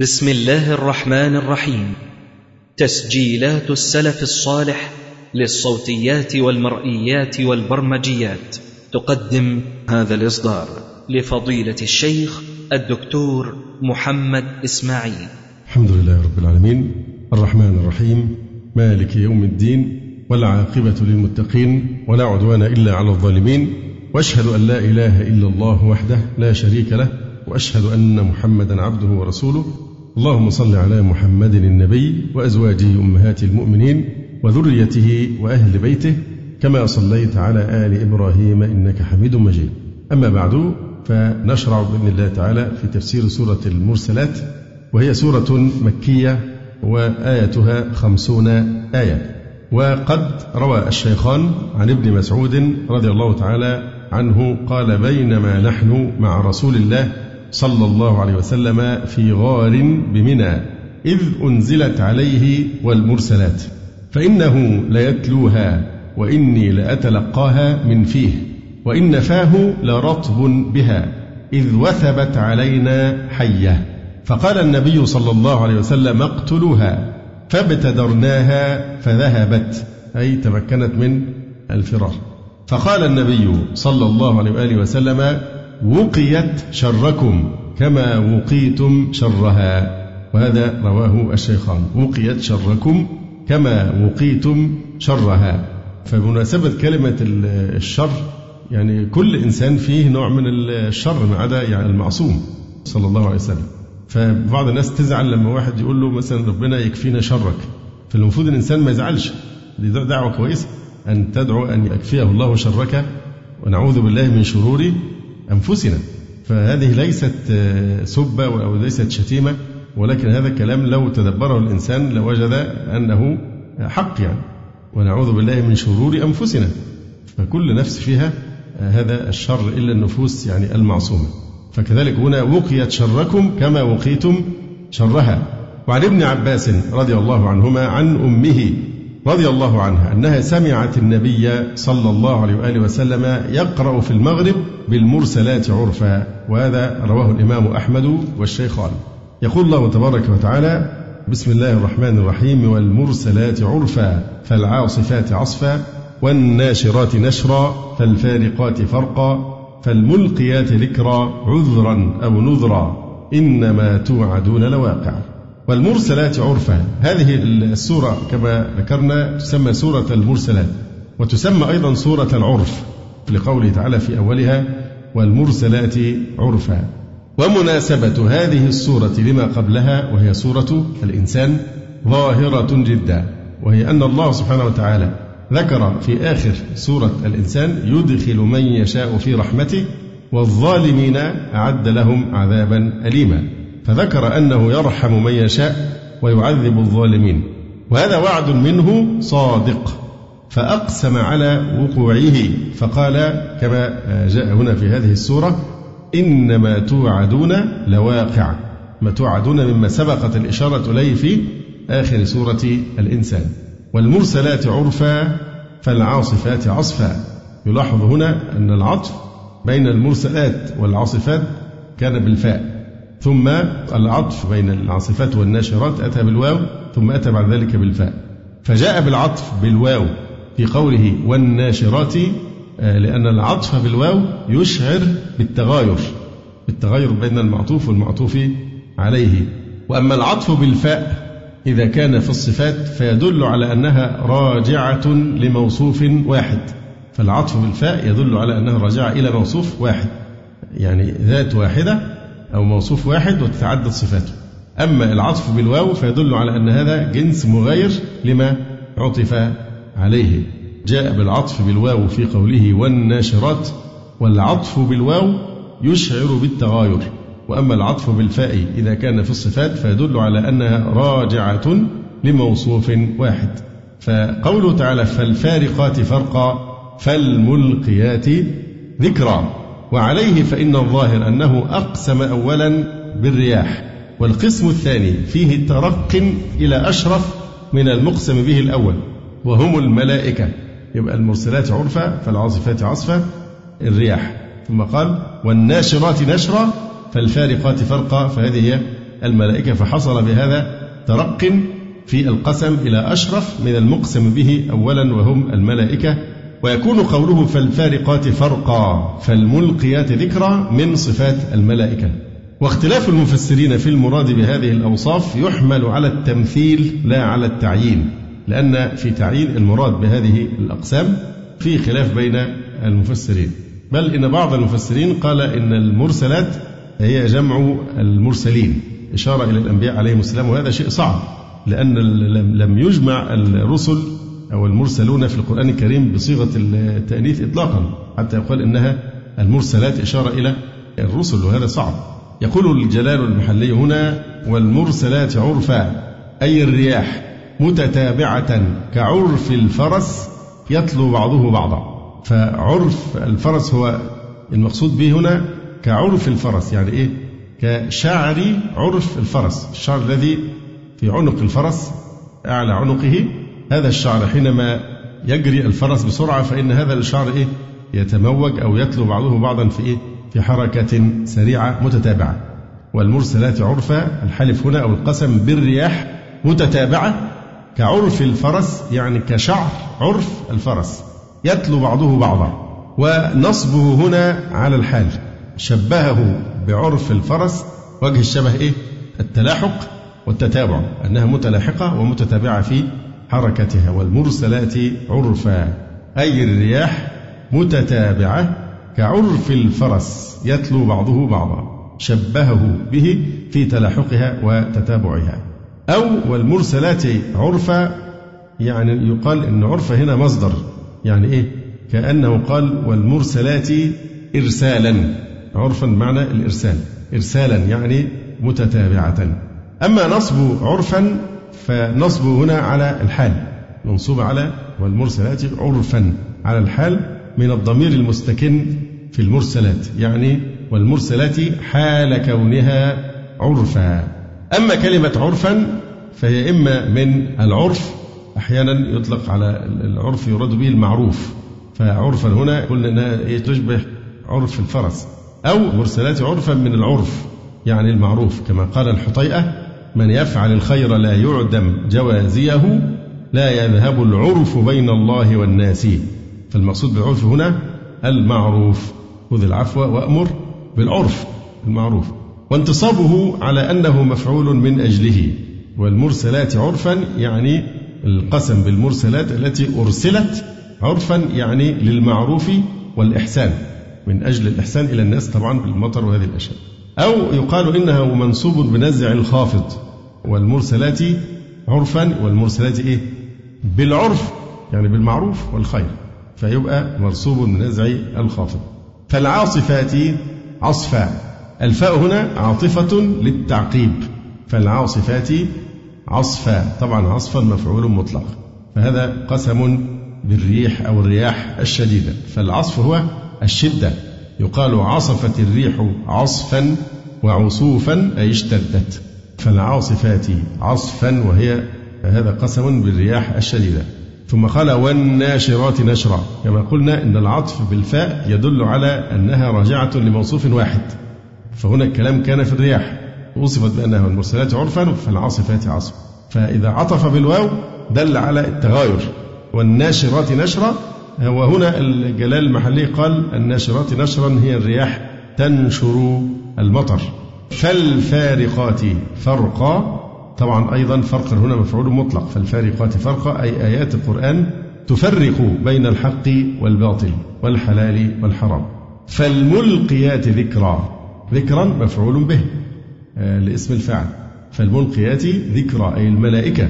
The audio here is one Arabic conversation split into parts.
بسم الله الرحمن الرحيم. تسجيلات السلف الصالح للصوتيات والمرئيات والبرمجيات. تقدم هذا الإصدار لفضيلة الشيخ الدكتور محمد إسماعيل. الحمد لله رب العالمين. الرحمن الرحيم. مالك يوم الدين والعاقبة للمتقين ولا عدوان إلا على الظالمين. وأشهد أن لا إله إلا الله وحده لا شريك له وأشهد أن محمدا عبده ورسوله. اللهم صل على محمد النبي وأزواجه أمهات المؤمنين وذريته وأهل بيته كما صليت على آل إبراهيم إنك حميد مجيد. أما بعد فنشرع بإذن الله تعالى في تفسير سورة المرسلات وهي سورة مكية وايتها خمسون آية. وقد روى الشيخان عن ابن مسعود رضي الله تعالى عنه قال بينما نحن مع رسول الله صلى الله عليه وسلم في غار بمنى إذ أنزلت عليه والمرسلات فإنه ليتلوها وإني لأتلقاها من فيه وإن فاه لرطب بها إذ وثبت علينا حية. فقال النبي صلى الله عليه وسلم اقتلوها فابتدرناها فذهبت. أي تمكنت من الفرار. فقال النبي صلى الله عليه وآله وسلم وقيت شركم كما وقيتم شرها. وهذا رواه الشيخان. وقيت شركم كما وقيتم شرها. فبمناسبة كلمة الشر يعني كل إنسان فيه نوع من الشر ما عدا يعني المعصوم صلى الله عليه وسلم. فبعض الناس تزعل لما واحد يقول له مثلا ربنا يكفينا شرك. فالمفروض الإنسان ما يزعلش. دي دعوة كويسة. أن تدعو أن يكفيه الله شرك. ونعوذ بالله من شرور أنفسنا. فهذه ليست سبة أو ليست شتيمة ولكن هذا الكلام لو تدبره الإنسان لوجد أنه حق يعني. ونعوذ بالله من شرور أنفسنا. فكل نفس فيها هذا الشر إلا النفوس يعني المعصومة. فكذلك هنا وقيت شركم كما وقيتم شرها. وعن ابن عباس رضي الله عنهما عن أمه رضي الله عنها أنها سمعت النبي صلى الله عليه وآله وسلم يقرأ في المغرب بالمرسلات عرفا وهذا رواه الإمام أحمد والشيخان. يقول الله تبارك وتعالى بسم الله الرحمن الرحيم والمرسلات عرفا فالعاصفات عصفا والناشرات نشرا فالفارقات فرقا فالملقيات ذكرا عذرا أو نذرا إنما توعدون لواقع. والمرسلات عرفا. هذه السورة كما ذكرنا تسمى سورة المرسلات وتسمى أيضا سورة العرف لقوله تعالى في أولها والمرسلات عرفا. ومناسبة هذه السورة لما قبلها وهي سورة الإنسان ظاهرة جدا وهي أن الله سبحانه وتعالى ذكر في آخر سورة الإنسان يدخل من يشاء في رحمته والظالمين أعد لهم عذابا أليما. فذكر أنه يرحم من يشاء ويعذب الظالمين. وهذا وعد منه صادق فأقسم على وقوعه فقال كما جاء هنا في هذه السورة إنما توعدون لواقع ما توعدون مما سبقت الإشارة إليه في آخر سورة الإنسان. والمرسلات عرفا فالعاصفات عصفا. يلاحظ هنا أن العطف بين المرسلات والعاصفات كان بالفاء. ثم العطف بين العاصفات والناشرات أتى بالواو ثم أتى بعد ذلك بالفاء. فجاء بالعطف بالواو في قوله والناشرات آه، لأن العطف بالواو يشعر بالتغاير بالتغاير بين المعطوف والمعطوف عليه. وأما العطف بالفاء إذا كان في الصفات فيدل على أنها راجعة لموصوف واحد. فالعطف بالفاء يدل على أنها راجعة إلى موصوف واحد يعني ذات واحدة أو موصوف واحد وتتعدد صفاته. أما العطف بالواو فيدل على أن هذا جنس مغاير لما عطف عليه. جاء بالعطف بالواو في قوله والناشرات والعطف بالواو يشعر بالتغاير. وأما العطف بالفاء إذا كان في الصفات فيدل على أنها راجعة لموصوف واحد. فقوله تعالى فالفارقات فرقا فالملقيات ذكرا. وعليه فإن الظاهر أنه أقسم أولا بالرياح والقسم الثاني فيه ترق إلى أشرف من المقسم به الأول وهم الملائكة. يبقى المرسلات عرفا فالعاصفات عصفا الرياح. ثم قال والناشرات نشرا فالفارقات فرقا فهذه هي الملائكة. فحصل بهذا ترق في القسم إلى أشرف من المقسم به أولا وهم الملائكة. ويكون قوله فالفارقات فرقا فالملقيات ذكرى من صفات الملائكة. واختلاف المفسرين في المراد بهذه الأوصاف يحمل على التمثيل لا على التعيين لأن في تعيين المراد بهذه الأقسام في خلاف بين المفسرين. بل إن بعض المفسرين قال إن المرسلات هي جمع المرسلين إشارة إلى الأنبياء عليهم السلام وهذا شيء صعب لأن لم يجمع الرسل أو المرسلون في القرآن الكريم بصيغة التأنيث إطلاقا حتى يقال إنها المرسلات إشارة إلى الرسل وهذا صعب. يقول الجلال المحلي هنا والمرسلات عرفا أي الرياح متتابعة كعرف الفرس يتلو بعضه بعضا. فعرف الفرس هو المقصود به هنا كعرف الفرس يعني إيه؟ كشعر عرف الفرس. الشعر الذي في عنق الفرس أعلى عنقه هذا الشعر حينما يجري الفرس بسرعة فإن هذا الشعر إيه؟ يتموج أو يتلو بعضه بعضا في إيه؟ في حركة سريعة متتابعة. والمرسلات عرفا الحلف هنا أو القسم بالرياح متتابعة. كعرف الفرس يعني كشعر عرف الفرس. يتلو بعضه بعضا. ونصبه هنا على الحال. شبهه بعرف الفرس وجه الشبه إيه؟ التلاحق والتتابع أنها متلاحقة ومتتابعة في حركتها والمرسلات عرفا أي الرياح متتابعة كعرف الفرس يتلو بعضه بعضا. شبهه به في تلاحقها وتتابعها. أو والمرسلات عرفا يعني يقال أن عرفة هنا مصدر. يعني إيه؟ كأنه قال والمرسلات إرسالا. عرفا بمعنى الإرسال. إرسالا يعني متتابعة. أما نصب عرفا فنصبه هنا على الحال. منصوب على والمرسلات عرفا. على الحال من الضمير المستكن في المرسلات. يعني والمرسلات حال كونها عرفا. أما كلمة عرفا فهي إما من العرف أحيانا يطلق على العرف يراد به المعروف. فعرفا هنا قلنا أنها تشبه عرف الفرس. أو مرسلات عرفا من العرف يعني المعروف كما قال الحطيئة من يفعل الخير لا يعدم جوازيه لا يذهب العرف بين الله والناس. فالمقصود بالعرف هنا المعروف. خذ العفو وأمر بالعرف المعروف. وانتصابه على أنه مفعول من أجله. والمرسلات عرفا يعني القسم بالمرسلات التي أرسلت عرفا يعني للمعروف والإحسان. من أجل الإحسان إلى الناس طبعا بالمطر وهذه الأشياء. أو يقال إنها منصوب بنزع الخافض والمرسلات عرفا والمرسلات إيه؟ بالعرف يعني بالمعروف والخير فيبقى منصوب بنزع الخافض. فالعاصفات عصفا الفاء هنا عاطفة للتعقيب فالعاصفات عصفا طبعا عصفا مفعول مطلق فهذا قسم بالريح أو الرياح الشديدة فالعصف هو الشدة. يقال عصفت الريح عصفا وعصوفا أي اشتدت. فالعاصفات عصفا وهي هذا قسم بالرياح الشديدة. ثم قال والناشرات نشرا. كما قلنا إن العطف بالفاء يدل على أنها راجعة لموصوف واحد. فهنا الكلام كان في الرياح. وصفت بأنها المرسلات عرفا فالعاصفات عصفا فإذا عطف بالواو دل على التغاير والناشرات نشرا وهنا الجلال المحلي قال الناشرات نشرا هي الرياح تنشر المطر. فالفارقات فرقا. طبعا أيضا فرق هنا مفعول مطلق. فالفارقات فرقا أي آيات القرآن تفرق بين الحق والباطل والحلال والحرام. فالملقيات ذكرا. ذكرا مفعول به آه، لاسم الفاعل. فالملقيات ذكرى أي الملائكة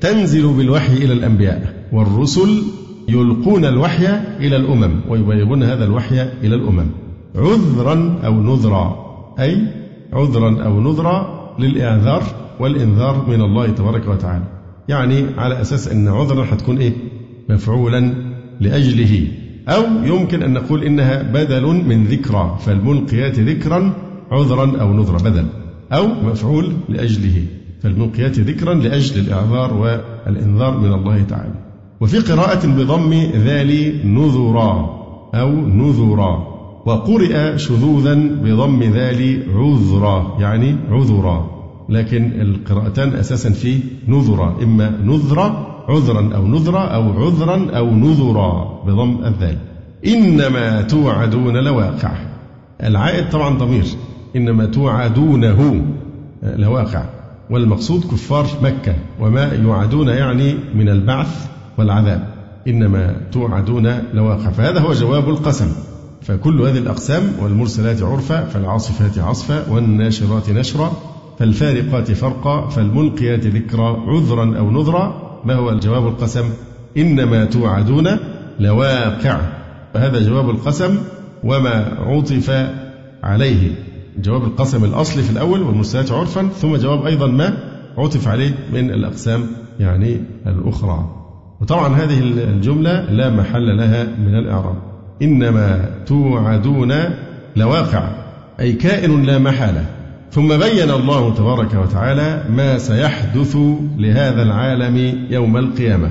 تنزل بالوحي إلى الأنبياء والرسل يلقون الوحي إلى الأمم ويبلغون هذا الوحي إلى الأمم. عذرا أو نذرا أي عذرا أو نذرا للإعذار والإنذار من الله تبارك وتعالى. يعني على أساس أن عذرا حتكون إيه؟ مفعولا لأجله. أو يمكن أن نقول إنها بدل من ذكرى فالملقيات ذكرا عذرا أو نذرا بدل. أو مفعول لأجله. فالملقيات ذكرا لأجل الإعذار والإنذار من الله تعالى. وفي قراءة بضم ذال نذرا أو نذرا وقرئ شذوذا بضم ذال عذرا يعني عذرا لكن القراءتان أساسا في نذرة إما نذرة عذرا أو نذرة أو عذرا أو نذرا بضم الذال. إنما توعدون لواقع. العائد طبعا ضمير. إنما توعدونه لواقع. والمقصود كفار مكة وما يوعدون يعني من البعث والعذاب. إنما توعدون لواقع فهذا هو جواب القسم. فكل هذه الأقسام والمرسلات عرفا فالعاصفات عصفا والناشرات نشرا فالفارقات فرقا فالملقيات ذكرا عذرا أو نذرا. ما هو الجواب القسم؟ إنما توعدون لواقع. فهذا جواب القسم وما عطف عليه. جواب القسم الأصلي في الأول والمرسلات عرفا ثم جواب أيضا ما عطف عليه من الأقسام يعني الأخرى. وطبعا هذه الجملة لا محل لها من الإعراب. إنما توعدون لواقع أي كائن لا محالة. ثم بين الله تبارك وتعالى ما سيحدث لهذا العالم يوم القيامة.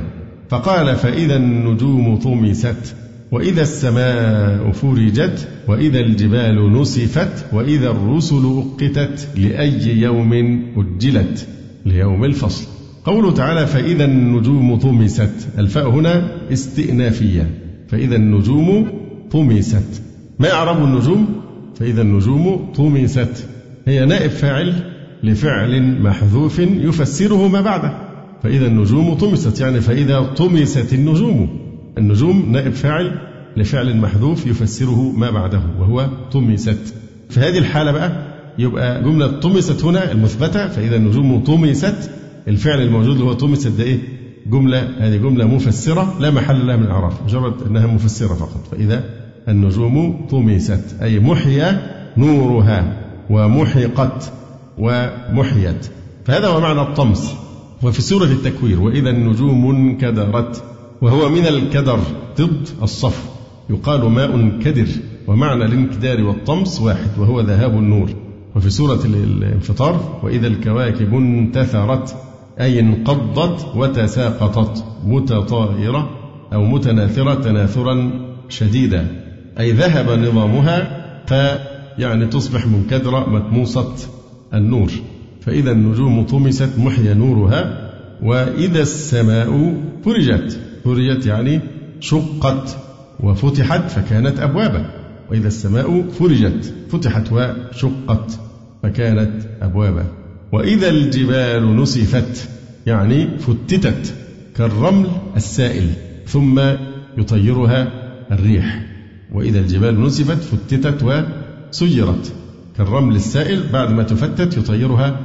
فقال فإذا النجوم طمست وإذا السماء فرجت وإذا الجبال نسفت وإذا الرسل أقتت لأي يوم أجلت؟ ليوم الفصل. قوله تعالى فإذا النجوم طمست. الفاء هنا استئنافية. فإذا النجوم طمست. ما إعراب النجوم؟ فإذا النجوم طمست. هي نائب فاعل لفعل محذوف يفسره ما بعده. فإذا النجوم طمست يعني فإذا طمست النجوم. النجوم نائب فاعل لفعل محذوف يفسره ما بعده وهو طمست. في هذه الحالة بقى يبقى جملة طمست هنا المثبتة. فإذا النجوم طمست الفعل الموجود اللي هو طمست ده إيه؟ جملة هذه جملة مفسرة لا محل لها من الإعراب مجرد أنها مفسرة فقط. فإذا النجوم طمست أي محيا نورها ومحقت ومحيت. فهذا هو معنى الطمس. وفي سورة التكوير وإذا النجوم انكدرت وهو من الكدر ضد الصف. يقال ماء كدر ومعنى الانكدار والطمس واحد وهو ذهاب النور. وفي سورة الانفطار وإذا الكواكب انتثرت أي انقضت وتساقطت متطائرة أو متناثرة تناثرا شديدا. أي ذهب نظامها فيعني تصبح منكدرة مطموسة النور. فإذا النجوم طمست محيا نورها وإذا السماء فرجت فرجت يعني شقت وفتحت فكانت أبوابا. وإذا السماء فرجت فتحت وشقت فكانت أبوابا. وإذا الجبال نسفت يعني فتتت كالرمل السائل ثم يطيرها الريح. وإذا الجبال نسفت فتتت وسيرت كالرمل السائل بعد ما تفتت يطيرها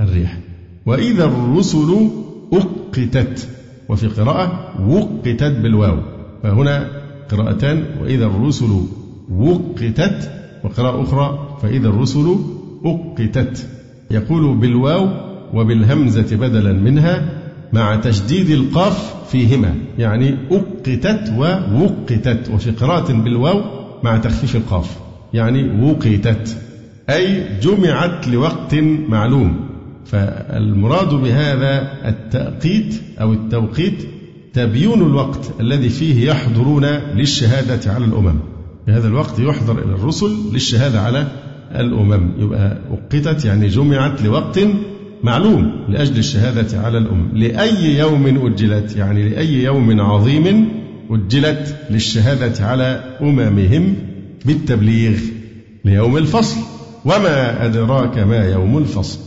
الريح. وإذا الرسل أقتت وفي قراءة وقتت بالواو. فهنا قراءتان وإذا الرسل وقتت وقراءة أخرى فإذا الرسل أقتت. يقول بالواو وبالهمزة بدلا منها مع تشديد القاف فيهما يعني أقتت ووقتت وفي قراءة بالواو مع تخفيف القاف يعني وقتت أي جمعت لوقت معلوم. فالمراد بهذا التأقيت أو التوقيت تبيين الوقت الذي فيه يحضرون للشهادة على الأمم. في هذا الوقت يحضر إلى الرسل للشهادة على الأمم. يبقى وقتت يعني جمعت لوقت معلوم لأجل الشهادة على الأمم. لأي يوم أجلت يعني لأي يوم عظيم أجلت للشهادة على أممهم بالتبليغ ليوم الفصل. وما أدراك ما يوم الفصل.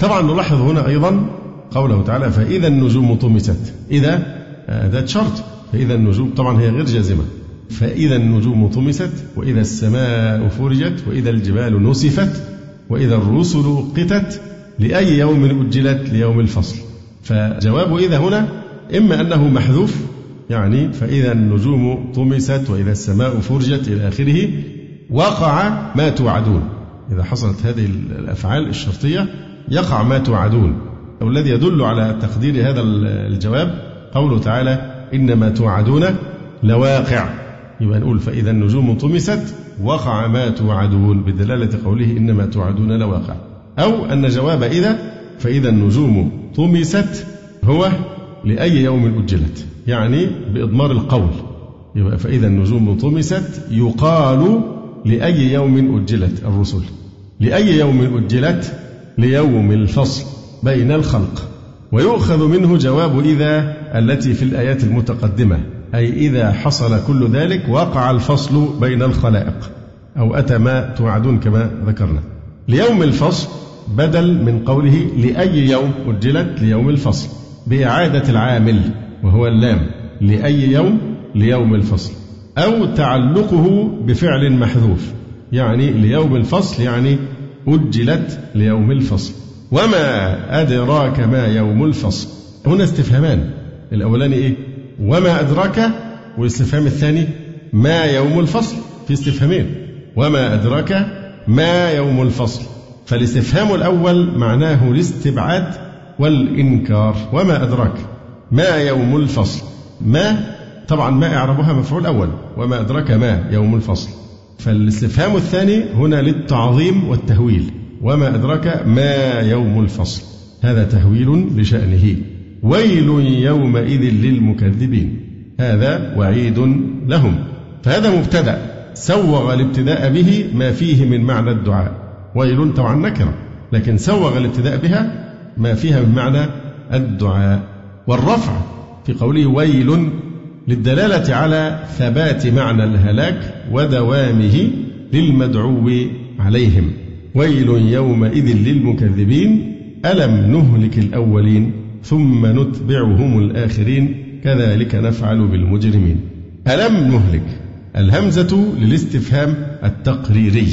طبعا نلاحظ هنا أيضا قوله تعالى فإذا النجوم طمست. إذا؟ أداة شرط. فإذا النجوم طبعا هي غير جازمة. فإذا النجوم طمست وإذا السماء فرجت وإذا الجبال نسفت وإذا الرسل قتت لأي يوم أجلت ليوم الفصل. فجواب إذا هنا إما أنه محذوف يعني فإذا النجوم طمست وإذا السماء فرجت إلى آخره وقع ما توعدون. إذا حصلت هذه الأفعال الشرطية يقع ما توعدون. أو الذي يدل على تقدير هذا الجواب قوله تعالى إنما توعدون لواقع. يبقى نقول فإذا النجوم طمست وقع ما توعدون بدلالة قوله إنما توعدون لواقع. أو أن جواب إذا فإذا النجوم طمست هو لأي يوم أجلت يعني بإضمار القول. يبقى فإذا النجوم طمست يقال لأي يوم أجلت الرسل. لأي يوم أجلت؟ ليوم الفصل بين الخلق. ويؤخذ منه جواب إذا التي في الآيات المتقدمة. أي إذا حصل كل ذلك وقع الفصل بين الخلائق أو أتى ما توعدون كما ذكرنا. ليوم الفصل بدل من قوله لأي يوم أجلت ليوم الفصل بإعادة العامل وهو اللام لأي يوم ليوم الفصل أو تعلقه بفعل محذوف يعني ليوم الفصل يعني أجلت ليوم الفصل. وما أدراك ما يوم الفصل؟ هنا استفهامان. الأولاني إيه؟ وما أدراك والاستفهام الثاني ما يوم الفصل في استفهامين. وما أدراك ما يوم الفصل. فالاستفهام الأول معناه الاستبعاد والإنكار. وما أدراك ما يوم الفصل. ما؟ طبعا ما إعرابها مفعول أول. وما أدراك ما يوم الفصل. فالاستفهام الثاني هنا للتعظيم والتهويل. وما أدراك ما يوم الفصل. هذا تهويل لشأنه. ويل يومئذ للمكذبين. هذا وعيد لهم. فهذا مبتدأ. سوغ الابتداء به ما فيه من معنى الدعاء. ويل طبعا نكرة. لكن سوغ الابتداء بها ما فيها من معنى الدعاء. والرفع في قوله ويل للدلالة على ثبات معنى الهلاك ودوامه للمدعو عليهم. ويل يومئذ للمكذبين. ألم نهلك الأولين؟ ثم نتبعهم الآخرين كذلك نفعل بالمجرمين. ألم نهلك؟ الهمزة للاستفهام التقريري.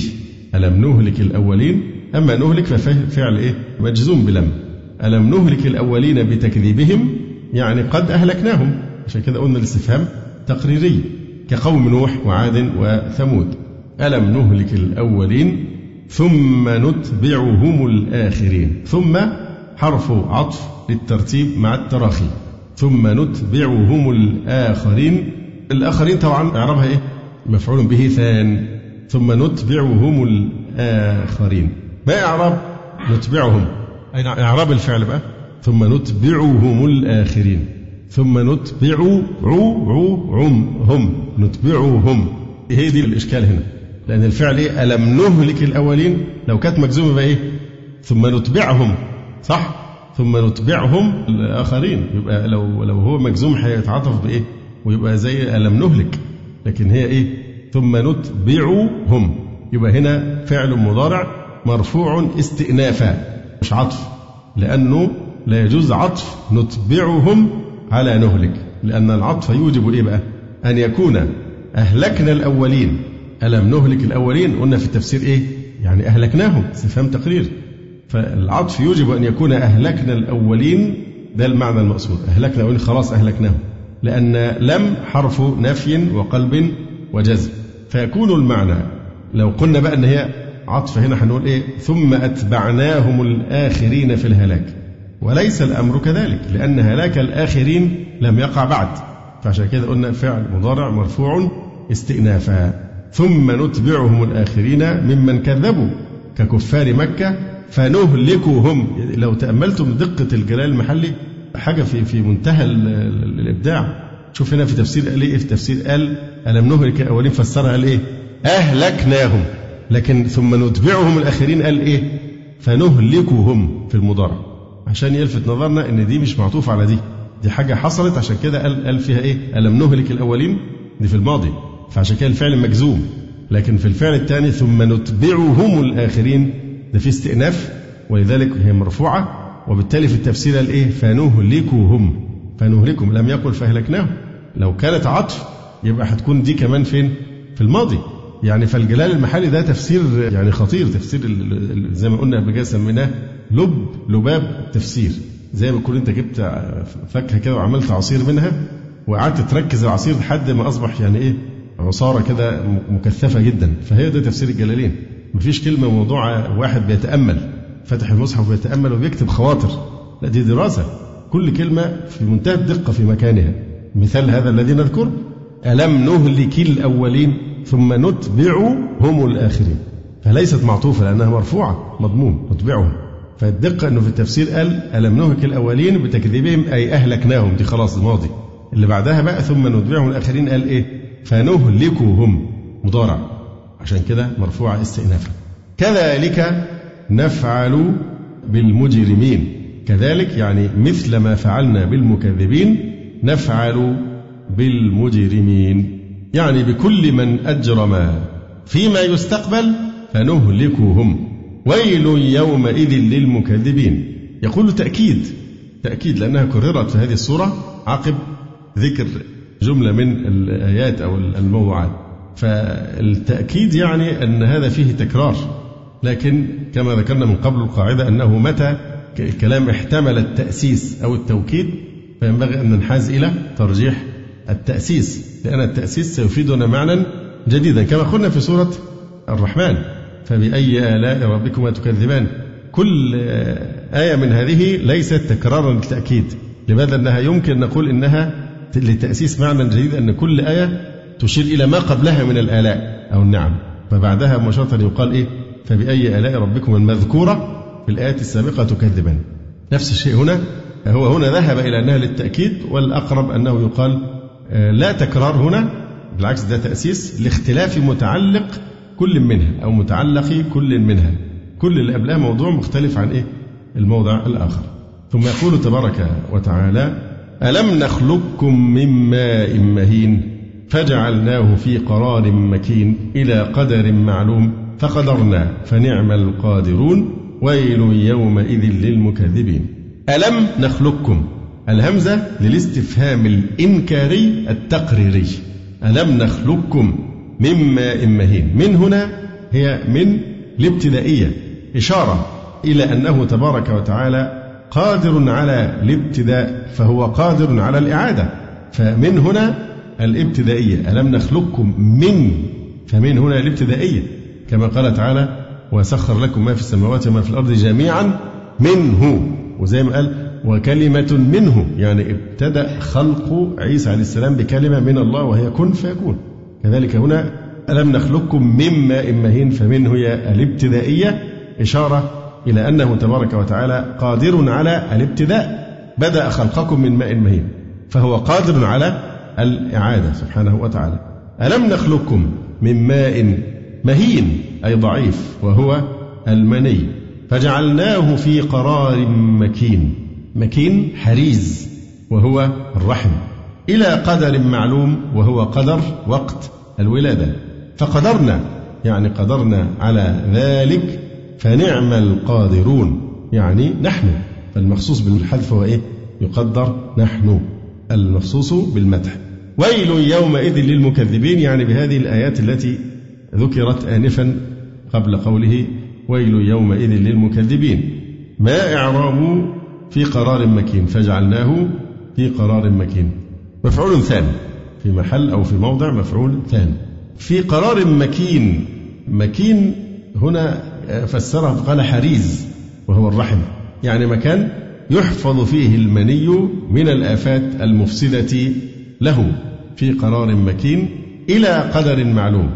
ألم نهلك الأولين؟ أما نهلك ففعل إيه؟ مجزوم بلم. ألم نهلك الأولين بتكذيبهم؟ يعني قد أهلكناهم. عشان كده قلنا الاستفهام تقريري كقوم نوح وعاد وثمود. ألم نهلك الأولين؟ ثم نتبعهم الآخرين. ثم حرف عطف للترتيب مع التراخي ثم نتبعهم الآخرين. الآخرين طبعا إعرابها إيه؟ مفعول به ثان. ثم نتبعهم الآخرين. ما إعراب؟ نتبعهم. أين إعراب الفعل بقى؟ ثم نتبعهم الآخرين. ثم نتبع عو عو عم هم. نتبعهم. هي دي الإشكال هنا. لأن الفعل إيه؟ ألم نهلك الأولين؟ لو كانت مجزومة بقى إيه؟ ثم نتبعهم. صح؟ ثم نتبعهم الآخرين. يبقى لو لو هو مجزوم هيتعاطف بإيه؟ ويبقى زي ألم نهلك. لكن هي إيه؟ ثم نتبعهم. يبقى هنا فعل مضارع مرفوع استئنافا مش عطف. لأنه لا يجوز عطف. نتبعهم على نهلك. لأن العطف يوجب إيه بقى؟ أن يكون أهلكنا الأولين. ألم نهلك الأولين؟ قلنا في التفسير إيه؟ يعني أهلكناهم. استفهام تقرير. فالعطف يوجب أن يكون أهلكنا الأولين ده المعنى المقصود أهلكنا الأولين خلاص أهلكناهم لأن لم حرف نفي وقلب وجزم. فيكون المعنى لو قلنا بقى أن هي عطف هنا هنقول إيه؟ ثم أتبعناهم الآخرين في الهلاك. وليس الأمر كذلك لأن هلاك الآخرين لم يقع بعد. فعشان كده قلنا فعل مضارع مرفوع استئنافا. ثم نتبعهم الآخرين ممن كذبوا ككفار مكة فنهلكهم. لو تأملتم دقة الجلال المحلي حاجة في في منتهى الإبداع. شوف هنا في تفسير قال إيه؟ في تفسير قال ألم نهلك الأولين فسرها قال إيه؟ أهلكناهم. لكن ثم نتبعهم الآخرين قال إيه؟ فنهلكهم في المضارع. عشان يلفت نظرنا إن دي مش معطوف على دي. دي حاجة حصلت عشان كده قال قال فيها إيه؟ ألم نهلك الأولين؟ دي في الماضي. فعشان كده الفعل مجزوم. لكن في الفعل الثاني ثم نتبعهم الآخرين ده في استئناف ولذلك هي مرفوعة وبالتالي في التفسير قال إيه؟ فنهلكهم فنهلكهم لم يقل فأهلكناهم لو كانت عطف يبقى هتكون دي كمان فين؟ في الماضي. يعني فالجلال المحلي ده تفسير يعني خطير تفسير زي ما قلنا قبل كده سميناه لب لباب تفسير. زي ما تكون انت جبت فاكهة كده وعملت عصير منها وقعدت تركز العصير لحد ما أصبح يعني إيه؟ عصارة كده مكثفة جدا. فهي ده تفسير الجلالين. مفيش كلمة موضوع واحد بيتأمل فتح المصحف ويتأمل وبيكتب خواطر. لا دي دراسة. كل كلمة في منتهى الدقة في مكانها. مثال هذا الذي نذكره ألم نهلك الأولين ثم نتبعهم الآخرين؟ فليست معطوفة لأنها مرفوعة مضمون نتبعهم. فالدقة أنه في التفسير قال ألم نهلك الأولين بتكذيبهم؟ أي أهلكناهم. دي خلاص الماضي. اللي بعدها بقى ثم نتبعهم الآخرين قال إيه؟ فنهلكهم. مضارع. عشان كده مرفوعة استئنافا كذلك نفعل بالمجرمين. كذلك يعني مثل ما فعلنا بالمكذبين نفعل بالمجرمين. يعني بكل من أجرم فيما يستقبل فنهلكهم. ويل يومئذ للمكذبين. يقول تأكيد تأكيد لأنها كررت في هذه السورة عقب ذكر جملة من الآيات أو الموضوعات فالتأكيد يعني أن هذا فيه تكرار لكن كما ذكرنا من قبل القاعدة أنه متى الكلام احتمل التأسيس أو التوكيد فينبغي أن ننحاز إلى ترجيح التأسيس لأن التأسيس سيفيدنا معنى جديدا كما قلنا في سورة الرحمن فبأي آلاء ربكما تكذبان؟ كل آية من هذه ليست تكرارا للتأكيد لماذا؟ أنها يمكن نقول إنها لتأسيس معنى جديد أن كل آية تشير إلى ما قبلها من الآلاء أو النعم. فبعدها مباشرة يقال إيه؟ فبأي آلاء ربكما المذكورة في الآيات السابقة تكذبان. نفس الشيء هنا. هو هنا ذهب إلى أنها للتأكيد والأقرب أنه يقال آه، لا تكرار هنا بالعكس ده تأسيس لاختلاف متعلق كل منها أو متعلق كل منها. كل اللي قبلها موضوع مختلف عن إيه؟ الموضع الآخر. ثم يقول تبارك وتعالى ألم نخلقكم من ماء مهين؟ فجعلناه في قرار مكين إلى قدر معلوم فقدرنا فنعم القادرون ويل يومئذ للمكذبين. ألم نخلقكم؟ الهمزة للاستفهام الإنكاري التقريري. ألم نخلقكم من ماء مهين؟ من هنا هي من الابتدائية. إشارة إلى أنه تبارك وتعالى قادر على الابتداء فهو قادر على الإعادة. فمن هنا الابتدائية. ألم نخلقكم من فمن هنا الابتدائية. كما قال تعالى وسخر لكم ما في السماوات وما في الأرض جميعا منه. وزي ما قال وكلمة منه. يعني ابتدأ خلق عيسى عليه السلام بكلمة من الله وهي كن فيكون. كذلك هنا ألم نخلقكم من ماء مهين فمنه هي الابتدائية. إشارة إلى أنه تبارك وتعالى قادر على الابتداء. بدأ خلقكم من ماء مهين فهو قادر على الإعادة سبحانه وتعالى. ألم نخلقكم من ماء مهين أي ضعيف وهو المني فجعلناه في قرار مكين مكين حريز وهو الرحم إلى قدر معلوم وهو قدر وقت الولادة. فقدرنا يعني قدرنا على ذلك فنعم القادرون يعني نحن. فالمخصوص بالحذف هو إيه؟ يقدر نحن المخصوص بالمدح. ويل يومئذ للمكذبين يعني بهذه الآيات التي ذكرت آنفا قبل قوله ويل يومئذ للمكذبين. ما إعراب في قرار مكين؟ فجعلناه في قرار مكين. مفعول ثاني في محل أو في موضع مفعول ثاني في قرار مكين مكين هنا فسره فقال حريز وهو الرحم يعني مكان يحفظ فيه المني من الآفات المفسدة له في قرار مكين إلى قدر معلوم.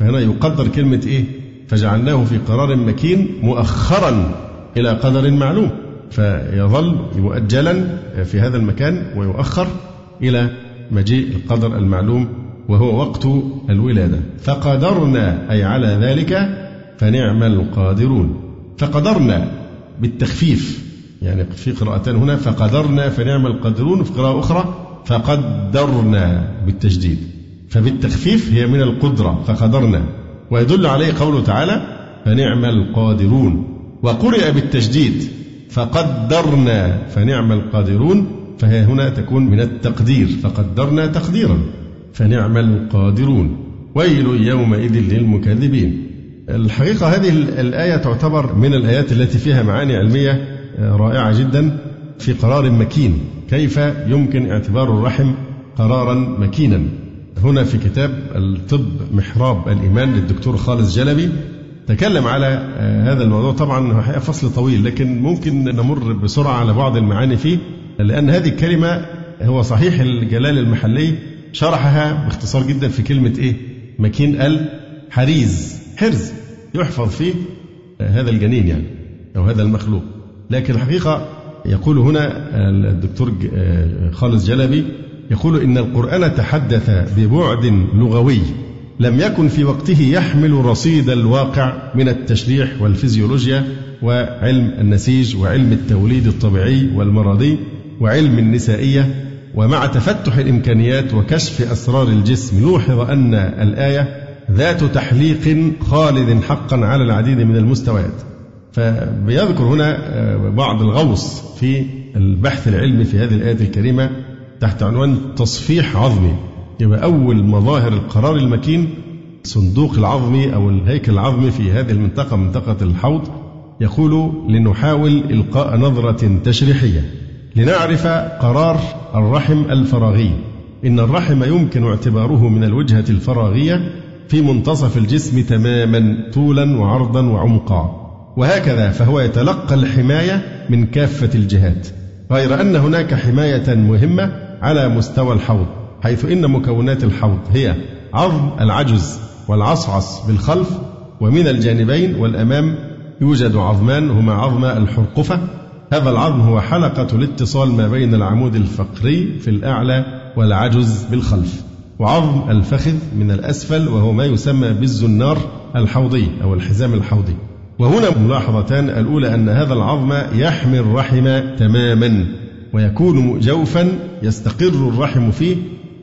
فهنا يقدر كلمة إيه؟ فجعلناه في قرار مكين مؤخرا إلى قدر معلوم. فيظل مؤجلا في هذا المكان ويؤخر إلى مجيء القدر المعلوم وهو وقت الولادة. فقدرنا أي على ذلك فنعم القادرون. فقدرنا بالتخفيف يعني في قراءتان هنا فقدرنا فنعم القادرون في قراءة أخرى فقدرنا بالتجديد. فبالتخفيف هي من القدرة فقدرنا. ويدل عليه قوله تعالى فنعم القادرون. وقرئ بالتجديد فقدرنا فنعم القادرون. فهي هنا تكون من التقدير فقدرنا تقديرا. فنعم القادرون. ويل يومئذ للمكذبين. الحقيقة هذه الآية تعتبر من الآيات التي فيها معاني علمية رائعة جدا في قرار مكين. كيف يمكن اعتبار الرحم قرارا مكينا؟ هنا في كتاب الطب محراب الإيمان للدكتور خالد جلبي. تكلم على هذا الموضوع. طبعا فصل طويل لكن ممكن نمر بسرعة على بعض المعاني فيه لأن هذه الكلمة هو صحيح الجلال المحلي شرحها باختصار جدا في كلمة إيه؟ مكين الحريز حرز يحفظ فيه هذا الجنين يعني أو هذا المخلوق. لكن الحقيقة يقول هنا الدكتور خالد جلبي يقول إن القرآن تحدث ببعد لغوي لم يكن في وقته يحمل رصيد الواقع من التشريح والفيزيولوجيا وعلم النسيج وعلم التوليد الطبيعي والمرضي وعلم النسائية ومع تفتح الإمكانيات وكشف أسرار الجسم نوحظ أن الآية ذات تحليق خالد حقا على العديد من المستويات. فبيذكر هنا آه، بعض الغوص في البحث العلمي في هذه الآية الكريمة تحت عنوان تصفيح عظمي يبقى أول مظاهر القرار المكين صندوق العظمي أو الهيكل العظمي في هذه المنطقة منطقة الحوض يقول لنحاول إلقاء نظرة تشريحية. لنعرف قرار الرحم الفراغي. إن الرحم يمكن اعتباره من الوجهة الفراغية في منتصف الجسم تماما طولا وعرضا وعمقا. وهكذا فهو يتلقى الحماية من كافة الجهات غير أن هناك حماية مهمة على مستوى الحوض حيث إن مكونات الحوض هي عظم العجز والعصعص بالخلف ومن الجانبين والأمام يوجد عظمان هما عظم الحرقفة. هذا العظم هو حلقة الاتصال ما بين العمود الفقري في الأعلى والعجز بالخلف وعظم الفخذ من الأسفل وهو ما يسمى بالزنار الحوضي أو الحزام الحوضي. وهنا ملاحظتان الأولى أن هذا العظم يحمي الرحم تماما ويكون جوفا يستقر الرحم فيه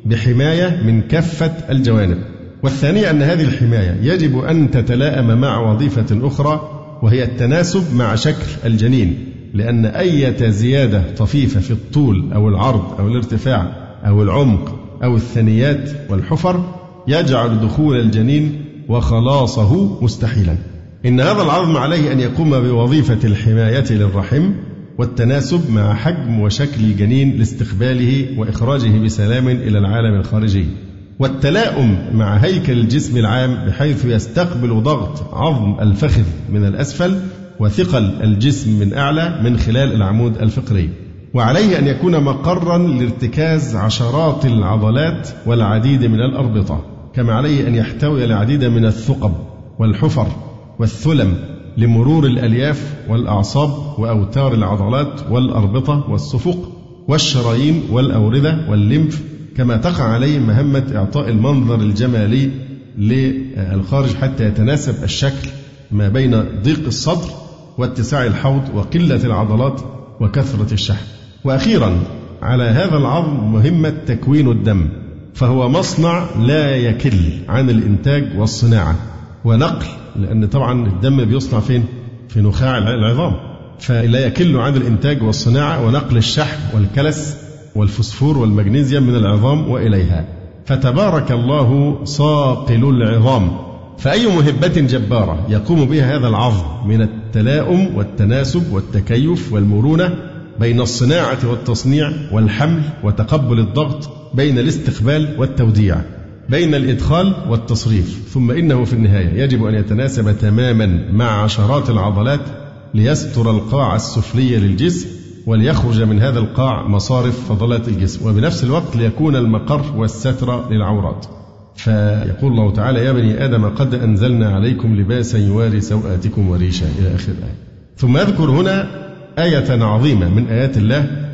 بحماية من كافة الجوانب. والثانية أن هذه الحماية يجب أن تتلائم مع وظيفة أخرى وهي التناسب مع شكل الجنين لأن أية زيادة طفيفة في الطول أو العرض أو الارتفاع أو العمق أو الثنيات والحفر يجعل دخول الجنين وخلاصه مستحيلا. إن هذا العظم عليه أن يقوم بوظيفة الحماية للرحم والتناسب مع حجم وشكل الجنين لاستقباله وإخراجه بسلام إلى العالم الخارجي والتلاؤم مع هيكل الجسم العام بحيث يستقبل ضغط عظم الفخذ من الأسفل وثقل الجسم من أعلى من خلال العمود الفقري. وعليه أن يكون مقرا لارتكاز عشرات العضلات والعديد من الأربطة كما عليه أن يحتوي العديد من الثقب والحفر. والثلم لمرور الألياف والأعصاب وأوتار العضلات والأربطة والصفوق والشرايين والأوردة والليمف كما تقع عليه مهمة إعطاء المنظر الجمالي للخارج حتى يتناسب الشكل ما بين ضيق الصدر واتساع الحوض وقلة العضلات وكثرة الشحم. وأخيرا على هذا العظم مهمة تكوين الدم فهو مصنع لا يكل عن الإنتاج والصناعة ونقل لأن طبعا الدم بيصنع فين؟ في نخاع العظام. فلا يكل عن الإنتاج والصناعة ونقل الشحم والكلس والفسفور والمغنيسيوم من العظام وإليها. فتبارك الله صاقل العظام. فأي مهبة جبارة يقوم بها هذا العظم من التلاؤم والتناسب والتكيف والمرونة بين الصناعة والتصنيع والحمل وتقبل الضغط بين الاستقبال والتوديع. بين الإدخال والتصريف ثم إنه في النهاية يجب أن يتناسب تماما مع عشرات العضلات ليستر القاع السفلي للجسم وليخرج من هذا القاع مصارف فضلات الجسم وبنفس الوقت ليكون المقر والستر للعورات. فيقول الله تعالى يا بني آدم قد أنزلنا عليكم لباسا يواري سوآتكم وريشا. إلى آخر الآية. ثم يذكر هنا آية عظيمة من آيات الله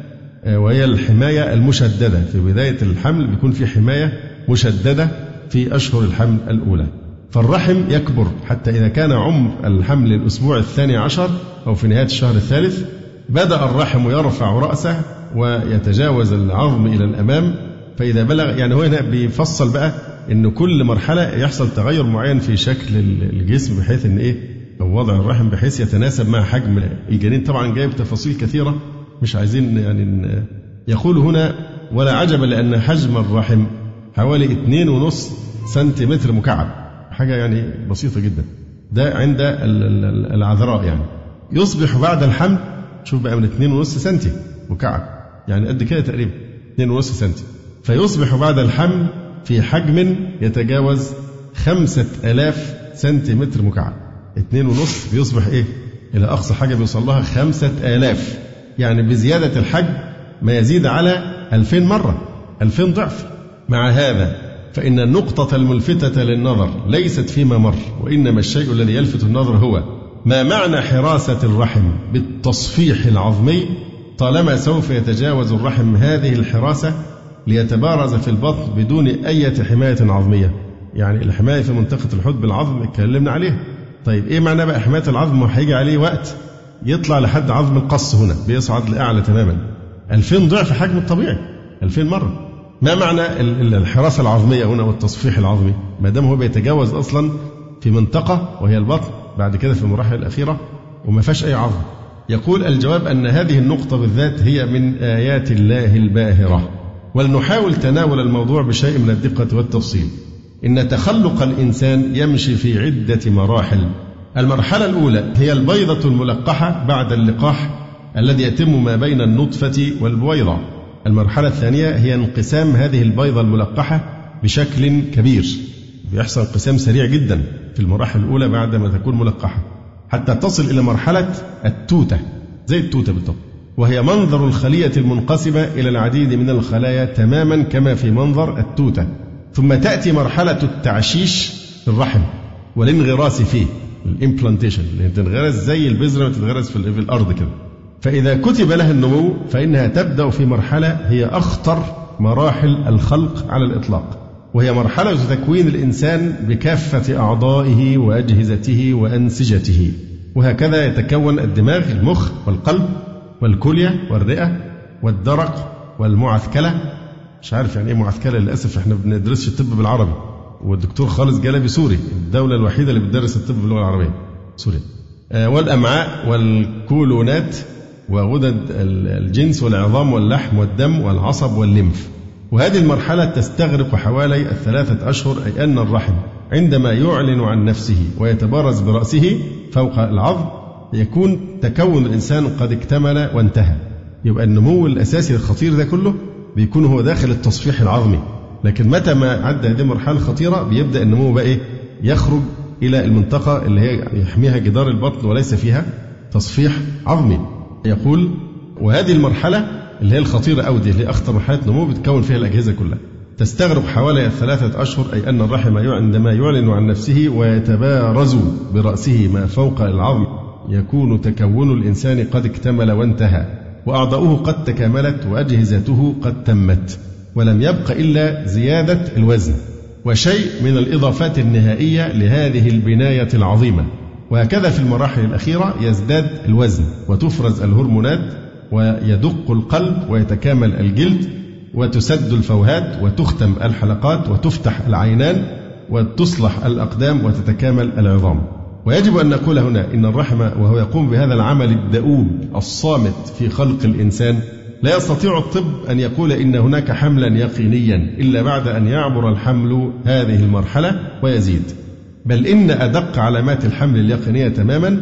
وهي الحماية المشددة. في بداية الحمل بيكون في حماية مشددة في أشهر الحمل الأولى. فالرحم يكبر حتى إذا كان عمر الحمل الأسبوع الثاني عشر أو في نهاية الشهر الثالث بدأ الرحم يرفع رأسه ويتجاوز العظم إلى الأمام. فإذا بلغ يعني هو هنا بيفصل بقى إن كل مرحلة يحصل تغير معين في شكل الجسم بحيث إن إيه؟ وضع الرحم بحيث يتناسب مع حجم الجنين. طبعا جايب تفاصيل كثيرة مش عايزين يعني يقول هنا ولا عجب لأن حجم الرحم حوالي 2.5 سنتيمتر مكعب. حاجة يعني بسيطة جدا. ده عند العذراء يعني. يصبح بعد الحمل شوف بقى من 2.5 سنتي مكعب. يعني قد كده تقريبا 2.5 سنتي. فيصبح بعد الحمل في حجم يتجاوز 5000 سنتيمتر مكعب. 2.5 بيصبح إيه؟ إلى أقصى حاجة بيوصل لها 5000 يعني بزيادة الحجم ما يزيد على 2000 مرة. 2000 ضعف. مع هذا فإن النقطة الملفتة للنظر ليست فيما مر وإنما الشيء الذي يلفت النظر هو ما معنى حراسة الرحم بالتصفيح العظمي طالما سوف يتجاوز الرحم هذه الحراسة ليتبارز في البطن بدون أي حماية عظمية. يعني الحماية في منطقة الحوض بالعظم اتكلمنا عليها. طيب إيه معنى بقى حماية العظم؟ وهيجي عليه وقت يطلع لحد عظم القص هنا بيصعد لأعلى تماما. 2000 ضعف حجم الطبيعي 2000 مرة. ما معنى الحراسة العظمية هنا والتصفيح العظمي؟ ما دام هو بيتجاوز أصلا في منطقة وهي البطن بعد كده في المراحل الأخيرة وما فيهاش أي عظم. يقول الجواب أن هذه النقطة بالذات هي من آيات الله الباهرة. ولنحاول تناول الموضوع بشيء من الدقة والتفصيل. إن تخلق الإنسان يمشي في عدة مراحل. المرحلة الأولى هي البيضة الملقحة بعد اللقاح الذي يتم ما بين النطفة والبويضة المرحلة الثانية هي انقسام هذه البيضة الملقحة بشكل كبير. بيحصل انقسام سريع جدا في المراحل الأولى بعد ما تكون ملقحة حتى تصل إلى مرحلة التوتة زي التوتة بالضبط. وهي منظر الخلية المنقسمة إلى العديد من الخلايا تماما كما في منظر التوتة. ثم تأتي مرحلة التعشيش في الرحم والانغراس فيه ال implantation اللي تنغرس زي البذرة ما تتغرس في الأرض كده. فإذا كتب لها النمو فإنها تبدأ في مرحلة هي أخطر مراحل الخلق على الإطلاق وهي مرحلة تكوين الإنسان بكافة أعضائه وأجهزته وأنسجته وهكذا يتكون الدماغ المخ والقلب والكلية والرئة والدرق والمعثكلة. مش عارف يعني إيه معثكلة للأسف إحنا بندرسش الطب بالعربي والدكتور خالد جلبي سوري الدولة الوحيدة اللي بتدرس الطب باللغة العربية سوريا آه والأمعاء والكولونات وغدد الجنس والعظام واللحم والدم والعصب والليمف وهذه المرحلة تستغرق حوالي الثلاثة أشهر أي أن الرحم عندما يعلن عن نفسه ويتبارز برأسه فوق العظم يكون تكون الإنسان قد اكتمل وانتهى. يبقى النمو الأساسي الخطير ده كله بيكون هو داخل التصفيح العظمي. لكن متى ما عدى هذه المرحلة الخطيرة بيبدأ النمو بقى إيه؟ يخرج إلى المنطقة اللي هي يحميها جدار البطن وليس فيها تصفيح عظمي. يقول وهذه المرحلة اللي هي الخطيرة أو دي اللي هي أخطر مرحلة نمو بتكون فيها الأجهزة كلها. تستغرق حوالي ثلاثة أشهر أي أن الرحم عندما يعلن عن نفسه ويتبارز برأسه ما فوق العظم يكون تكون الإنسان قد اكتمل وانتهى وأعضاؤه قد تكاملت وأجهزته قد تمت ولم يبق إلا زيادة الوزن وشيء من الإضافات النهائية لهذه البناية العظيمة. وهكذا في المراحل الأخيرة يزداد الوزن وتفرز الهرمونات ويدق القلب ويتكامل الجلد وتسد الفوهات وتختم الحلقات وتفتح العينان وتصلح الأقدام وتتكامل العظام. ويجب أن نقول هنا إن الرحم وهو يقوم بهذا العمل الدؤوب الصامت في خلق الإنسان لا يستطيع الطب أن يقول إن هناك حملا يقينيا إلا بعد أن يعبر الحمل هذه المرحلة ويزيد. بل إن أدق علامات الحمل اليقينية تماما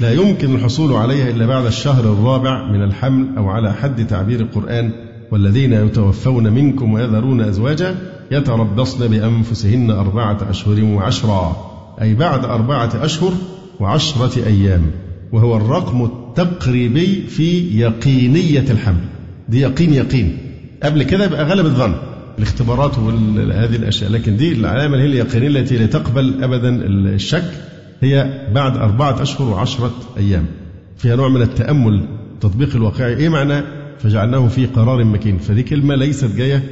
لا يمكن الحصول عليها إلا بعد الشهر الرابع من الحمل أو على حد تعبير القرآن والذين يتوفون منكم ويذرون أزواجا يتربصن بأنفسهن أربعة أشهر وعشرا أي بعد أربعة أشهر وعشرة أيام وهو الرقم التقريبي في يقينية الحمل دي يقين يقين. قبل كده يبقى غلب الظن. الاختبارات وهذه الأشياء. لكن دي العلامة هي اليقينية التي لا تقبل أبدا الشك هي بعد أربعة أشهر وعشرة أيام. فيها نوع من التأمل التطبيق الواقعي. إيه معنى؟ فجعلناه في قرار مكين. فدي كلمة ليست جاية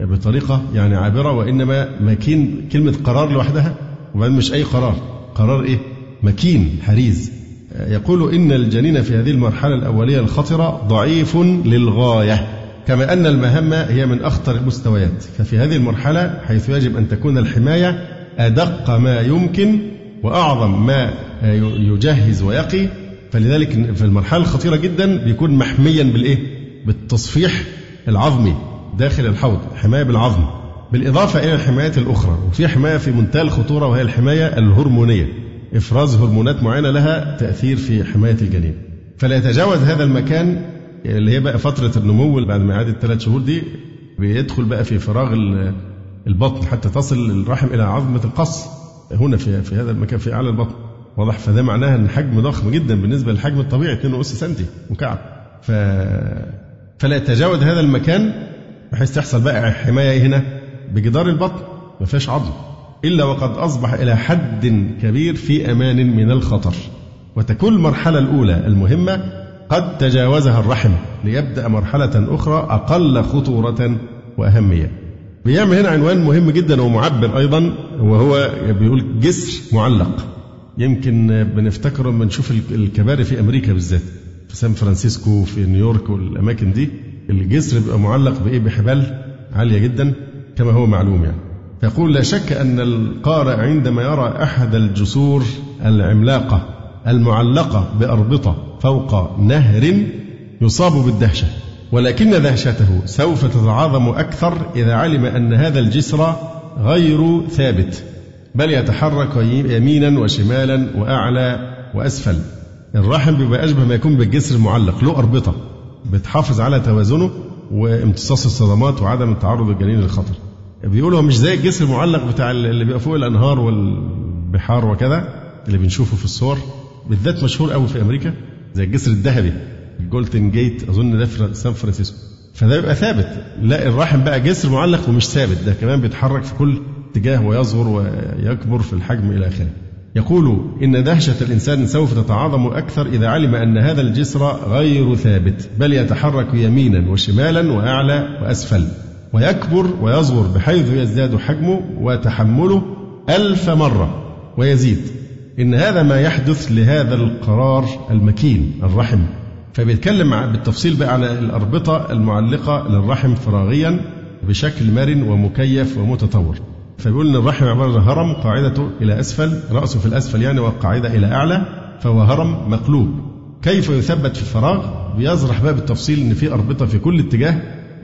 بطريقة يعني عابرة وإنما مكين كلمة قرار لوحدها وبعدين مش أي قرار. قرار إيه؟ مكين حريز. يقول إن الجنين في هذه المرحلة الأولية الخطرة ضعيف للغاية. كما أن المهمة هي من أخطر المستويات. ففي هذه المرحلة حيث يجب أن تكون الحماية أدق ما يمكن وأعظم ما يجهز ويقي. فلذلك في المرحلة الخطيرة جدا بيكون محميا بالإيه؟ بالتصفيح العظمي داخل الحوض حماية بالعظم. بالإضافة إلى الحمايات الأخرى وفي حماية في منتهى الخطورة وهي الحماية الهرمونية. إفراز هرمونات معينة لها تأثير في حماية الجنين. فلا يتجاوز هذا المكان اللي هي بقى فترة النمو بعد ما إعادة ثلاث شهور دي بيدخل بقى في فراغ البطن حتى تصل الرحم إلى عظمة القص هنا في في هذا المكان في أعلى البطن. واضح فده معناها إن حجم ضخم جدا بالنسبة للحجم الطبيعي 2.5 سم مكعب. ف فلا يتجاوز هذا المكان بحيث تحصل بقى حماية هنا بجدار البطن ما فيهاش عظم. إلا وقد أصبح إلى حد كبير في أمان من الخطر. وتكون المرحلة الأولى المهمة قد تجاوزها الرحم ليبدأ مرحلة أخرى أقل خطورة وأهمية. بيعمل هنا عنوان مهم جدا ومعبر أيضا وهو بيقول جسر معلق. يمكن بنفتكره لما نشوف الكباري في أمريكا بالذات في سان فرانسيسكو في نيويورك والأماكن دي. الجسر بيبقى معلق بإيه؟ بحبال عالية جدا كما هو معلوم يعني. يقول لا شك أن القارئ عندما يرى أحد الجسور العملاقة المعلقة بأربطة فوق نهر يصاب بالدهشة ولكن دهشته سوف تتعاظم أكثر إذا علم أن هذا الجسر غير ثابت بل يتحرك يمينا وشمالا وأعلى وأسفل. الرحم بيبقى أشبه ما يكون بالجسر المعلق له أربطة بتحافظ على توازنه وامتصاص الصدمات وعدم التعرض الجنين للخطر بيقولوا هو مش زي الجسر المعلق بتاع اللي بيبقى فوق الأنهار والبحار وكذا اللي بنشوفه في الصور بالذات مشهور قوي في أمريكا. زي الجسر الذهبي ال Golden Gate أظن ده في سان فرانسيسكو فده يبقى ثابت. لا الرحم بقى جسر معلق ومش ثابت. ده كمان بيتحرك في كل اتجاه ويصغر ويكبر في الحجم إلى آخره. يقول إن دهشة الإنسان سوف تتعاظم أكثر إذا علم أن هذا الجسر غير ثابت بل يتحرك يمينا وشمالا وأعلى وأسفل ويكبر ويصغر بحيث يزداد حجمه وتحمله ألف مرة ويزيد. إن هذا ما يحدث لهذا القرار المكين الرحم. فبيتكلم بالتفصيل بقى على الأربطة المعلقة للرحم فراغيا بشكل مرن ومكيف ومتطور. فبيقول إن الرحم عبارة عن هرم قاعدته إلى أسفل رأسه في الأسفل يعني والقاعده إلى أعلى فهو هرم مقلوب. كيف يثبت في الفراغ؟ بيصرح بقى بالتفصيل إن في أربطة في كل اتجاه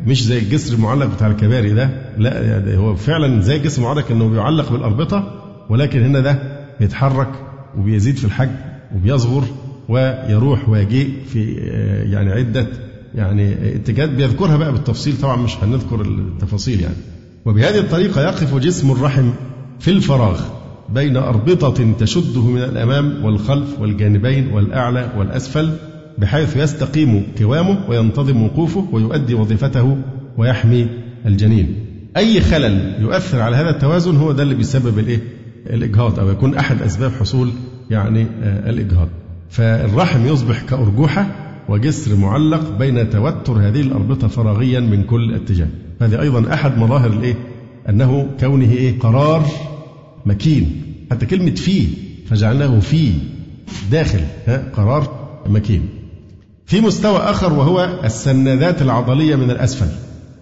مش زي الجسر المعلق بتاع الكباري ده. لا يعني هو فعلا زي الجسر المعلق إنه بيعلق بالأربطة ولكن هنا ده بيتحرك وبيزيد في الحجم وبيصغر ويروح ويجيء في آه، يعني عدة يعني اتجاهات بيذكرها بقى بالتفصيل طبعا مش هنذكر التفاصيل يعني وبهذه الطريقة يقف جسم الرحم في الفراغ بين أربطة تشده من الأمام والخلف والجانبين والأعلى والأسفل بحيث يستقيم قوامه وينتظم وقوفه ويؤدي وظيفته ويحمي الجنين. أي خلل يؤثر على هذا التوازن هو ده اللي بيسبب الإيه؟ الإجهاض أو يكون أحد أسباب حصول يعني آه، الإجهاض. فالرحم يصبح كأرجوحة وجسر معلق بين توتر هذه الأربطة فراغيا من كل اتجاه. هذه أيضا أحد مظاهر الإيه؟ أنه كونه إيه؟ قرار مكين حتى كلمة فيه فجعلناه فيه داخل ها؟ قرار مكين في مستوى آخر وهو السنادات العضلية من الأسفل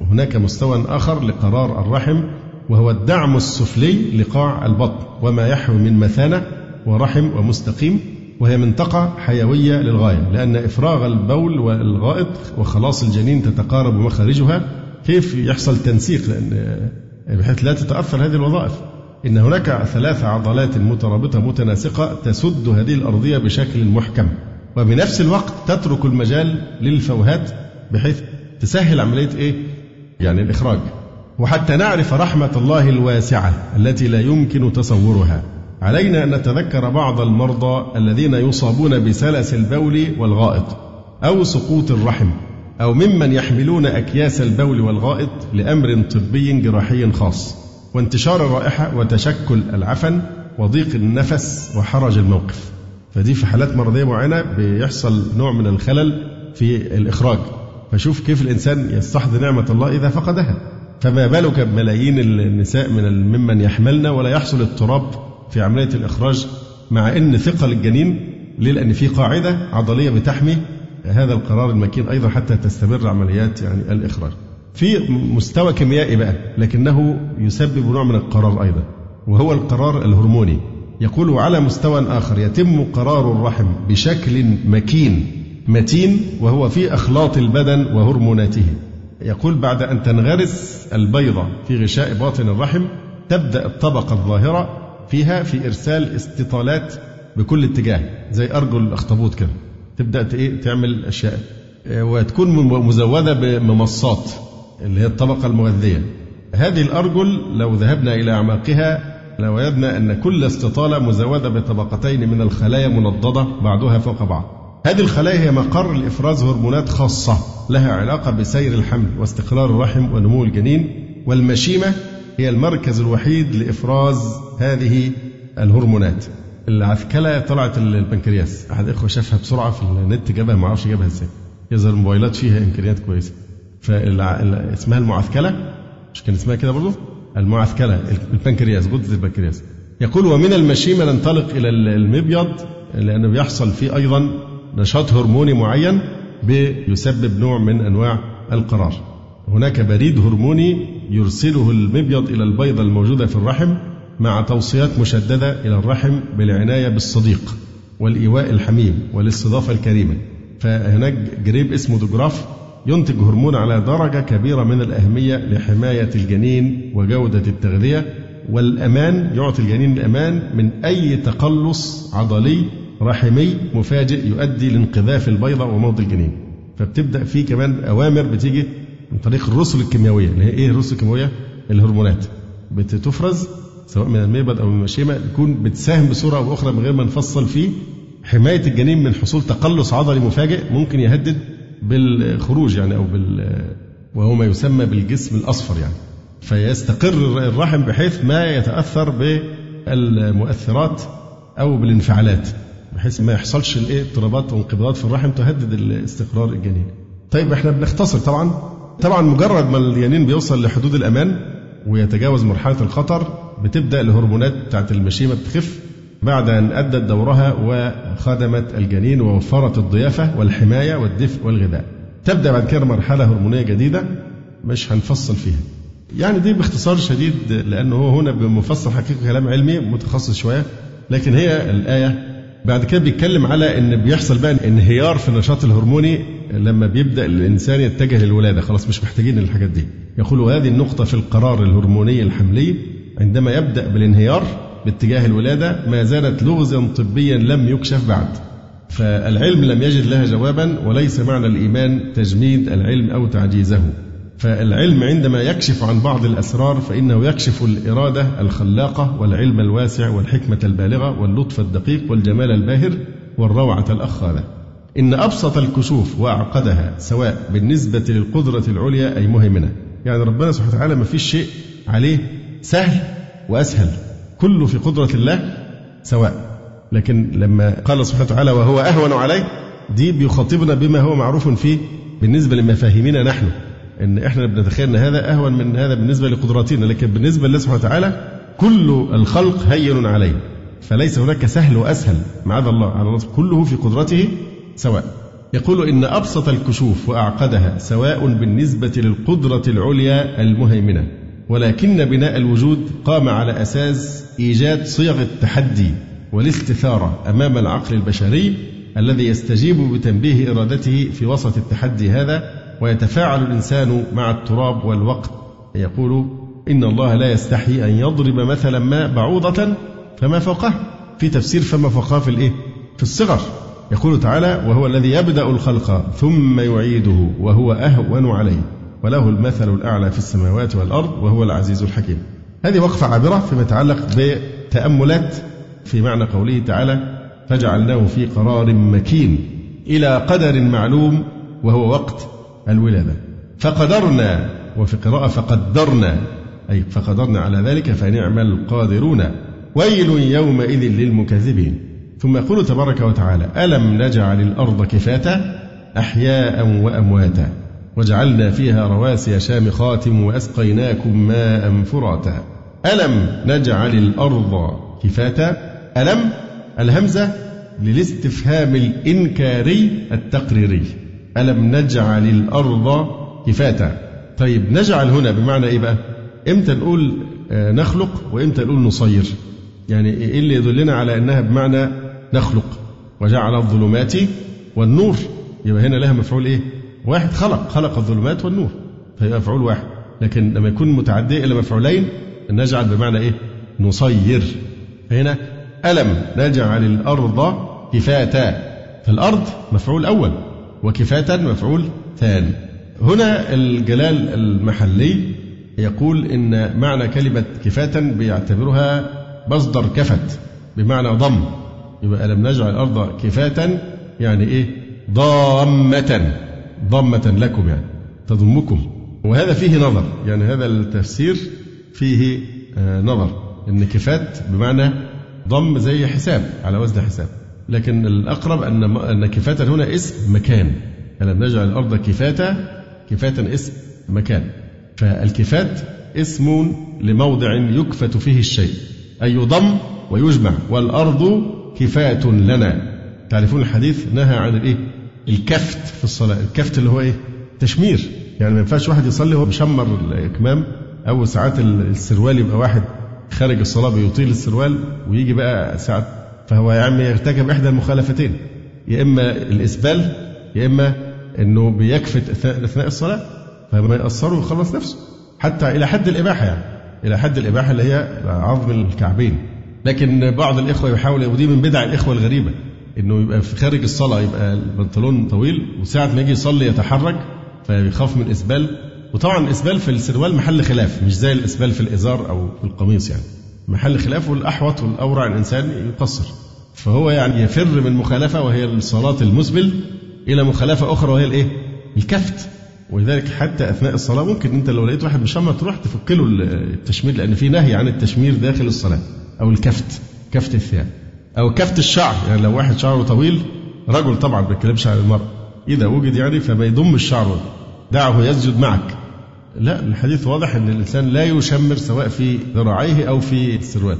وهناك مستوى آخر لقرار الرحم وهو الدعم السفلي لقاع البطن وما يحوي من مثانة ورحم ومستقيم وهي منطقة حيوية للغاية لأن إفراغ البول والغائط وخلاص الجنين تتقارب مخارجها كيف يحصل تنسيق؟ لأن بحيث لا تتأثر هذه الوظائف. إن هناك ثلاث عضلات مترابطة متناسقة تسد هذه الأرضية بشكل محكم وبنفس الوقت تترك المجال للفوهات بحيث تسهل عملية إيه؟ يعني الإخراج. وحتى نعرف رحمة الله الواسعة التي لا يمكن تصورها. علينا أن نتذكر بعض المرضى الذين يصابون بسلس البول والغائط أو سقوط الرحم أو ممن يحملون أكياس البول والغائط لأمر طبي جراحي خاص. وانتشار الرائحة وتشكل العفن وضيق النفس وحرج الموقف. فدي في حالات مرضية معينة بيحصل نوع من الخلل في الإخراج. فشوف كيف الإنسان يستحضر نعمة الله إذا فقدها. فما بالك بملايين النساء من ممن يحملن ولا يحصل اضطراب في عملية الإخراج مع أن ثقل الجنين ليه؟ لأن في قاعدة عضلية بتحمي هذا القرار المكين أيضا حتى تستمر عمليات يعني الإخراج في مستوى كيميائي بقى لكنه يسبب نوع من القرار أيضا وهو القرار الهرموني يقول على مستوى آخر يتم قرار الرحم بشكل مكين متين وهو في أخلاط البدن وهرموناته يقول بعد أن تنغرس البيضة في غشاء باطن الرحم تبدأ الطبقة الظاهرة فيها في إرسال استطالات بكل اتجاه زي أرجل الأخطبوط كده. تبدأ إيه تعمل أشياء. آه، وتكون مزودة بممصات اللي هي الطبقة المغذية. هذه الأرجل لو ذهبنا إلى أعماقها لوجدنا أن كل استطالة مزودة بطبقتين من الخلايا منضده بعضها فوق بعض. هذه الخلايا هي مقر لإفراز هرمونات خاصة لها علاقة بسير الحمل واستقرار الرحم ونمو الجنين والمشيمة هي المركز الوحيد لإفراز هذه الهرمونات. العسكلة طلعت البنكرياس. احد الاخوه شافها بسرعة في النت جابها ما أعرفش جابها إزاي. يظهر الموبايلات فيها إمكانيات كويسة. فاسمها المعسكلة؟ مش كان اسمها كده برضه المعثكلة البنكرياس غدة البنكرياس. يقول ومن المشيمة ننطلق إلى المبيض لأنه بيحصل فيه أيضا نشاط هرموني معين بيسبب نوع من أنواع القرار. هناك بريد هرموني يرسله المبيض إلى البيضة الموجودة في الرحم مع توصيات مشددة إلى الرحم بالعناية بالصديق والإيواء الحميم والاستضافة الكريمة. فهناك جريب اسمه دوجراف ينتج هرمون على درجة كبيرة من الأهمية لحماية الجنين وجودة التغذية والأمان يعطي الجنين الأمان من أي تقلص عضلي رحمي مفاجئ يؤدي لانقذاف البيضة وموت الجنين. فبتبدأ في كمان أوامر بتيجي من طريق الرسل الكيميائية اللي هي إيه الرسل الكيميائية؟ الهرمونات. بتفرز سواء من الميبد أو من المشيمة تكون بتساهم بصورة أو أخرى من غير ما نفصل فيه. حماية الجنين من حصول تقلص عضلي مفاجئ ممكن يهدد بالخروج يعني أو بال وهو ما يسمى بالجسم الأصفر يعني. فيستقر الرحم بحيث ما يتأثر بالمؤثرات أو بالانفعالات. بحيث ما يحصلش الايه اضطرابات وانقباضات في الرحم تهدد الاستقرار الجنين. طيب إحنا بنختصر طبعا طبعا مجرد ما الجنين بيوصل لحدود الأمان ويتجاوز مرحلة الخطر بتبدأ الهرمونات بتاعت المشيمة بتخف بعد أن أدت دورها وخدمت الجنين ووفرت الضيافة والحماية والدفء والغذاء. تبدأ بعد كده مرحلة هرمونية جديدة مش هنفصل فيها. يعني دي باختصار شديد لأنه هو هنا بمفصل حقيقه كلام علمي متخصص شوية لكن هي الآية بعد كده بيتكلم على إن بيحصل بقى انهيار في النشاط الهرموني لما بيبدأ الإنسان يتجه للولادة. خلاص مش محتاجين الحاجات دي. يقول هذه النقطة في القرار الهرموني الحملي عندما يبدأ بالانهيار باتجاه الولادة ما زالت لغزا طبيا لم يكشف بعد. فالعلم لم يجد لها جوابا وليس معنى الإيمان تجميد العلم أو تعجيزه. فالعلم عندما يكشف عن بعض الأسرار فإنه يكشف الإرادة الخلاقة والعلم الواسع والحكمة البالغة واللطف الدقيق والجمال الباهر والروعة الأخاذة. إن أبسط الكشوف وأعقدها سواء بالنسبة للقدرة العليا أي مهمنة. يعني ربنا سبحانه وتعالى ما فيش شيء عليه سهل وأسهل. كله في قدرة الله سواء. لكن لما قال سبحانه وتعالى وهو أهون عليه دي بيخاطبنا بما هو معروف فيه بالنسبة لمفاهيمنا نحن. إن إحنا بنتخيل إن هذا أهون من هذا بالنسبة لقدراتنا لكن بالنسبة لله سبحانه وتعالى كل الخلق هين عليه. فليس هناك سهل وأسهل معاذ الله على الله كله في قدرته سواء. يقول إن أبسط الكشوف وأعقدها سواء بالنسبة للقدرة العليا المهيمنة. ولكن بناء الوجود قام على أساس إيجاد صيغ التحدي والاستثاره أمام العقل البشري الذي يستجيب بتنبيه إرادته في وسط التحدي هذا ويتفاعل الإنسان مع التراب والوقت. يقول إن الله لا يستحي أن يضرب مثلا ما بعوضة فما فوقه. في تفسير فما فوقه في الإيه؟ في الصغر. يقول تعالى وهو الذي يبدأ الخلق ثم يعيده وهو أهون عليه. وله المثل الأعلى في السماوات والأرض وهو العزيز الحكيم. هذه وقفة عابرة فيما يتعلق بتأملات. في معنى قوله تعالى فجعلناه في قرار مكين إلى قدر معلوم وهو وقت الولادة. فقدرنا وفي قراءة فقدرنا أي فقدرنا على ذلك فنعم القادرون. ويل يومئذ للمكذبين. ثم يقول تبارك وتعالى ألم نجعل الأرض كفاتا أحياء وأمواتا وجعلنا فيها رواسي شامخات وأسقيناكم ماء فراتا. ألم نجعل الأرض كفاتا؟ ألم؟ الهمزة للاستفهام الإنكاري التقريري. ألم نجعل الأرض كفاتا؟ طيب نجعل هنا بمعنى إيه بقى؟ إمتى نقول آه، نخلق وإمتى نقول نصير؟ يعني إيه اللي يدلنا على أنها بمعنى نخلق؟ وجعل الظلمات والنور. يبقى هنا لها مفعول إيه؟ واحد خلق. خلق الظلمات والنور. فيبقى مفعول واحد. لكن لما يكون متعدي إلى مفعولين نجعل بمعنى إيه؟ نصير. هنا ألم نجعل الأرض كفاتا؟ فالأرض مفعول أول. وكفاة مفعول ثاني. هنا الجلال المحلي يقول إن معنى كلمة كفاة بيعتبرها مصدر كفت بمعنى ضم. يبقى ألم نجعل الأرض كفاة يعني إيه؟ ضامة. ضمة لكم يعني تضمكم. وهذا فيه نظر يعني هذا التفسير فيه آه، نظر. إن كفات بمعنى ضم زي حساب على وزن حساب. لكن الأقرب أن أن كفاة هنا اسم مكان. ألم نجعل الأرض كفاة كفاة اسم مكان. فالكفات اسم لموضع يكفت فيه الشيء أي يضم ويجمع. والأرض كفاة لنا. تعرفون الحديث نهى عن الإيه؟ الكفت في الصلاة. الكفت اللي هو إيه؟ تشمير. يعني ما ينفعش واحد يصلي وهو مشمر الإكمام. أو ساعات السروال يبقى واحد خارج الصلاة بيطيل السروال ويجي بقى ساعة فهو يا عم يرتكب إحدى المخالفتين يا إما الإسبال يا إما إنه بيكفت أثناء الصلاة فما يأثره ويخلص نفسه حتى إلى حد الإباحة يعني إلى حد الإباحة اللي هي عظم الكعبين. لكن بعض الإخوة يحاول ودي من بدع الإخوة الغريبة إنه يبقى في خارج الصلاة يبقى البنطلون طويل وساعة ما يجي يصلي يتحرك فيخاف من الإسبال وطبعا الإسبال في السروال محل خلاف مش زي الإسبال في الإزار أو في القميص يعني. محل خلاف والأحوط والأورع الإنسان يقصر. فهو يعني يفر من مخالفة وهي الصلاة المسبل إلى مخالفة أخرى وهي الإيه؟ الكفت. ولذلك حتى أثناء الصلاة ممكن أنت لو لقيت واحد مشمر تروح تفك له التشمير لأن في نهي عن التشمير داخل الصلاة أو الكفت كفت الثياب أو كفت الشعر. يعني لو واحد شعره طويل رجل طبعا ما بيتكلمش عن المرأة إذا وجد يعني فما الشعر دعه يسجد معك. لا الحديث واضح أن الإنسان لا يشمر سواء في ذراعيه أو في السروال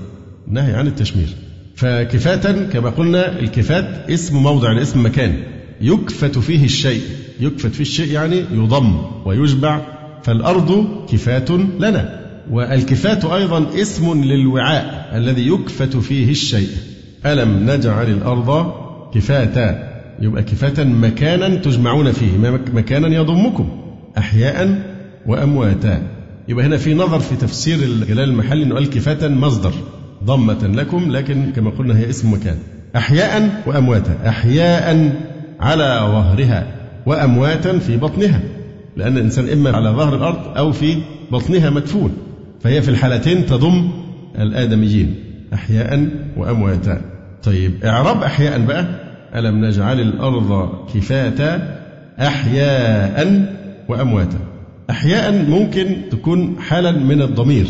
نهي عن التشمير. فكفاة كما قلنا الكفات اسم موضع اسم مكان. يكفت فيه الشيء يكفت فيه الشيء يعني يضم ويشبع. فالأرض كفات لنا والكفات أيضا اسم للوعاء الذي يكفت فيه الشيء. ألم نجعل الأرض كفاتا؟ يبقى كفاتا مكانا تجمعون فيه مكانا يضمكم. أحياء وأمواتا. يبقى هنا في نظر في تفسير الجلال المحلي أنه قال كفاتا مصدر ضمة لكم لكن كما قلنا هي اسم مكان. أحياء وأمواتا. أحياء على ظهرها وأمواتا في بطنها لأن الإنسان إما على ظهر الأرض أو في بطنها مدفون فهي في الحالتين تضم الآدميين. أحياء وأمواتا. طيب إعراب أحياء بقى. ألم نجعل الأرض كفاتا؟ أحياء وأمواتا. أحياء ممكن تكون حالا من الضمير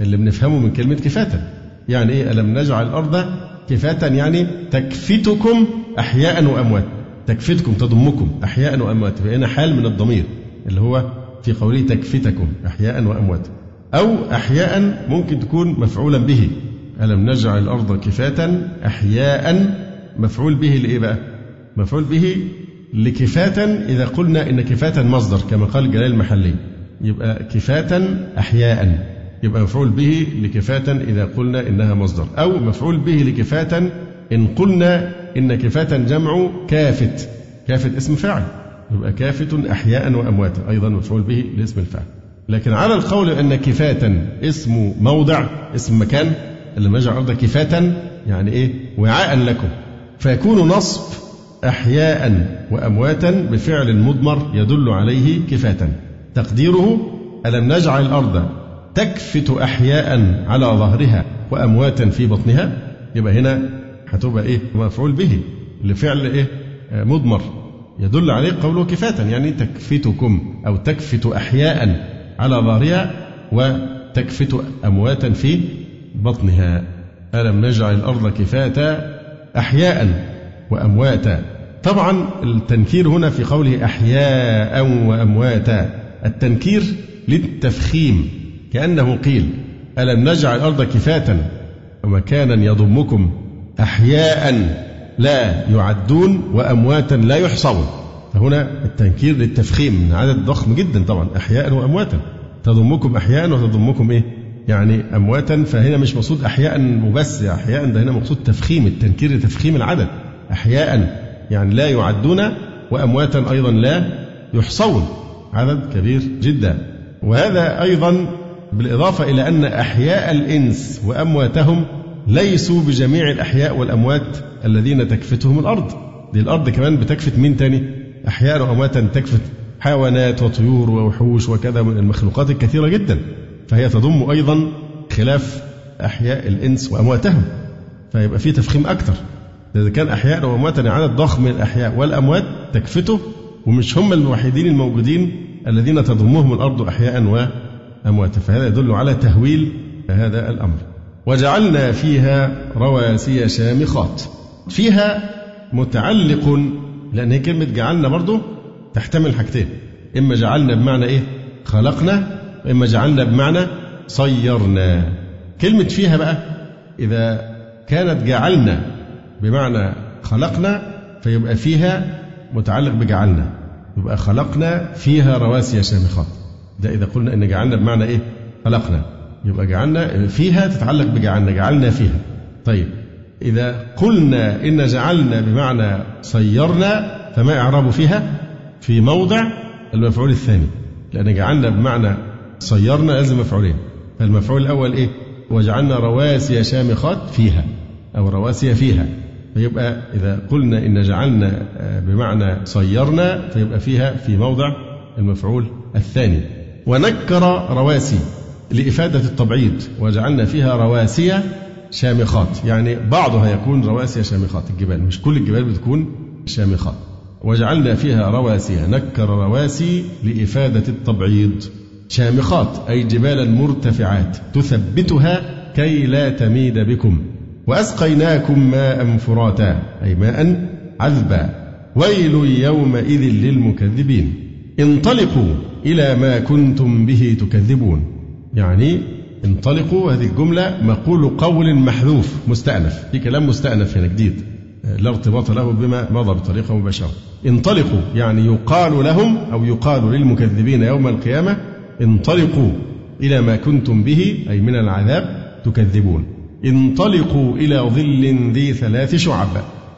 اللي بنفهمه من كلمة كفاتا. يعني إيه؟ ألم نجعل الأرض كفاتا؟ يعني تكفتكم أحياء وأمواتا تكفتكم تضمكم أحياء وأمواتا فهنا حال من الضمير اللي هو في قوله تكفتكم أحياء وأمواتا أو أحياء ممكن تكون مفعولا به. ألم نجعل الأرض كفاتا؟ أحياء. مفعول به لإيه بقى؟ مفعول به لكفاتا إذا قلنا إن كفاتا مصدر كما قال جلال المحلي. يبقى كفاتا أحياء. يبقى مفعول به لكفاتا إذا قلنا إنها مصدر. أو مفعول به لكفاتا إن قلنا إن كفاتا جمع كافت. كافت اسم فاعل. يبقى كافت أحياء وأمواتا. أيضا مفعول به لاسم الفاعل. لكن على القول أن كفاتا اسم موضع اسم مكان اللي نجعل الأرض كفاتا يعني إيه؟ وعاء لكم. فيكون نصب أحياء وأمواتا بفعل مضمر يدل عليه كفاة تقديره ألم نجعل الأرض تكفت أحياء على ظهرها وأمواتا في بطنها؟ يبقى هنا هتبقى إيه؟ مفعول به لفعل إيه؟ مضمر. يدل عليه قوله كفاة يعني تكفتكم أو تكفت أحياء على ظهرها وتكفت أمواتا في بطنها. ألم نجعل الأرض كفاتا أحياء؟ وأمواتا. طبعا التنكير هنا في قوله أحياء وأمواتا. التنكير للتفخيم كأنه قيل ألم نجعل الأرض كفاتا ومكانا يضمكم؟ أحياء لا يعدون وأمواتا لا يحصون. فهنا التنكير للتفخيم عدد ضخم جدا طبعا أحياء وأمواتا. تضمكم أحياء وتضمكم إيه؟ يعني أمواتا فهنا مش مقصود أحياء وبس أحياء ده هنا مقصود تفخيم التنكير لتفخيم العدد. أحياء يعني لا يعدون وأمواتا أيضا لا يحصون. عدد كبير جدا. وهذا أيضا بالإضافة إلى أن أحياء الإنس وأمواتهم ليسوا بجميع الأحياء والأموات الذين تكفتهم الأرض. دي الأرض كمان بتكفت مين تاني؟ أحياء وأمواتا تكفت حيوانات وطيور ووحوش وكذا من المخلوقات الكثيرة جدا. فهي تضم أيضا خلاف أحياء الإنس وأمواتهم. فيبقى في تفخيم أكثر. إذا كان أحياء وأمواتا عدد ضخم من الأحياء والأموات تكفته ومش هم الوحيدين الموجودين الذين تضمهم الأرض أحياء وأمواتا فهذا يدل على تهويل هذا الأمر. وجعلنا فيها رواسي شامخات. فيها متعلق لأن هي كلمة جعلنا برضه تحتمل حاجتين. إما جعلنا بمعنى إيه؟ خلقنا وإما جعلنا بمعنى صيرنا. كلمة فيها بقى إذا كانت جعلنا بمعنى خلقنا فيبقى فيها متعلق بجعلنا. يبقى خلقنا فيها رواسي شامخات ده إذا قلنا إن جعلنا بمعنى إيه؟ خلقنا. يبقى جعلنا فيها تتعلق بجعلنا جعلنا فيها. طيب إذا قلنا إن جعلنا بمعنى صيرنا فما إعراب فيها؟ في موضع المفعول الثاني. لأن جعلنا بمعنى صيرنا لازم مفعولين. فالمفعول الأول إيه؟ وجعلنا رواسي شامخات فيها أو رواسي فيها. فيبقى إذا قلنا إن جعلنا آه، بمعنى صيرنا فيبقى فيها في موضع المفعول الثاني. ونكر رواسي لإفادة التبعيض وجعلنا فيها رواسي شامخات. يعني بعضها يكون رواسي شامخات الجبال. مش كل الجبال بتكون شامخات. وجعلنا فيها رواسي نكر رواسي لإفادة التبعيض. شامخات أي جبالا مرتفعات تثبتها كي لا تميد بكم. وأسقيناكم ماء فراتا أي ماء عذبا. ويل يومئذ للمكذبين. انطلقوا إلى ما كنتم به تكذبون. يعني انطلقوا هذه الجملة مقول قول محذوف مستأنف. في كلام مستأنف هنا جديد. لا ارتباط له بما مضى بطريقة مباشرة. انطلقوا يعني يقال لهم أو يقال للمكذبين يوم القيامة انطلقوا إلى ما كنتم به أي من العذاب تكذبون. انطلقوا إلى ظل ذي ثلاث شعب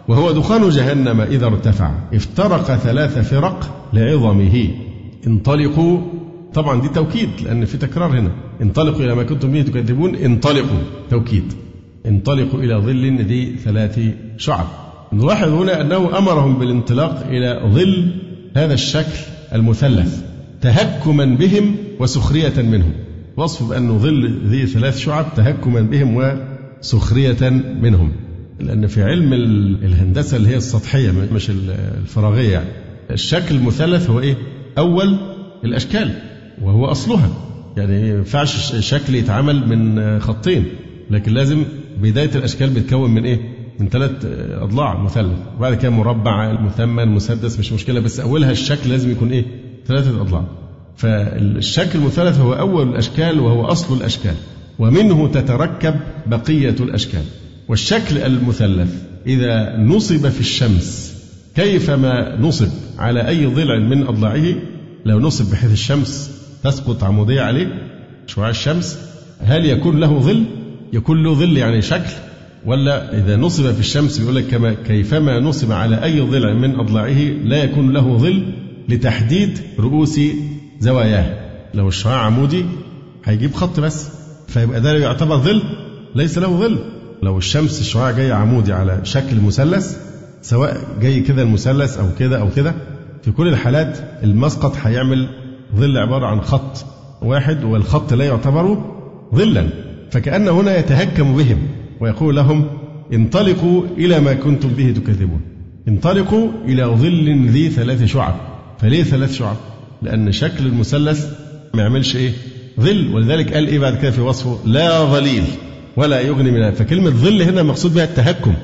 وهو دخان جهنم إذا ارتفع. افترق ثلاث فرق لعظمه. انطلقوا طبعا دي توكيد لأن في تكرار هنا. انطلقوا إلى ما كنتم به تكذبون انطلقوا. توكيد. انطلقوا إلى ظل ذي ثلاث شعب. نلاحظ هنا أنه أمرهم بالانطلاق إلى ظل هذا الشكل المثلث تهكما بهم وسخرية منهم. وصف بأنه ظل ذي ثلاث شعب تهكما بهم وسخرية منهم لأن في علم الهندسة اللي هي السطحية مش الفراغية يعني الشكل المثلث هو إيه؟ أول الأشكال وهو أصلها يعني ما ينفعش شكل يتعمل من خطين لكن لازم بداية الأشكال بتكون من إيه؟ من ثلاث أضلاع مثلث وبعد كده مربع مثمن مسدس مش مشكلة بس أولها الشكل لازم يكون إيه؟ ثلاثة أضلاع فالشكل المثلث هو أول الأشكال وهو أصل الأشكال ومنه تتركب بقية الأشكال. والشكل المثلث إذا نصب في الشمس كيفما نصب على أي ضلع من أضلاعه؟ لو نصب بحيث الشمس تسقط عمودية عليه شعاع الشمس هل يكون له ظل؟ يكون له ظل يعني شكل؟ ولا إذا نصب في الشمس يقول لك كما كيفما نصب على أي ضلع من أضلاعه لا يكون له ظل لتحديد رؤوس زواياه. لو الشعاع عمودي هيجيب خط بس. فيبقى ده يعتبر ظل ليس له ظل. لو الشمس الشعاع جاي عمودي على شكل مثلث سواء جاي كده المثلث أو كده أو كده في كل الحالات المسقط هيعمل ظل عبارة عن خط واحد والخط لا يعتبر ظلا. فكأن هنا يتهكم بهم ويقول لهم انطلقوا إلى ما كنتم به تكذبون. انطلقوا إلى ظل ذي ثلاث شعب. فليه ثلاث شعب؟ لأن شكل المثلث ما يعملش إيه؟ ظل ولذلك قال إيه بعد كده في وصفه؟ لا ظليل ولا يغني من فكلمة ظل هنا مقصود بها التهكم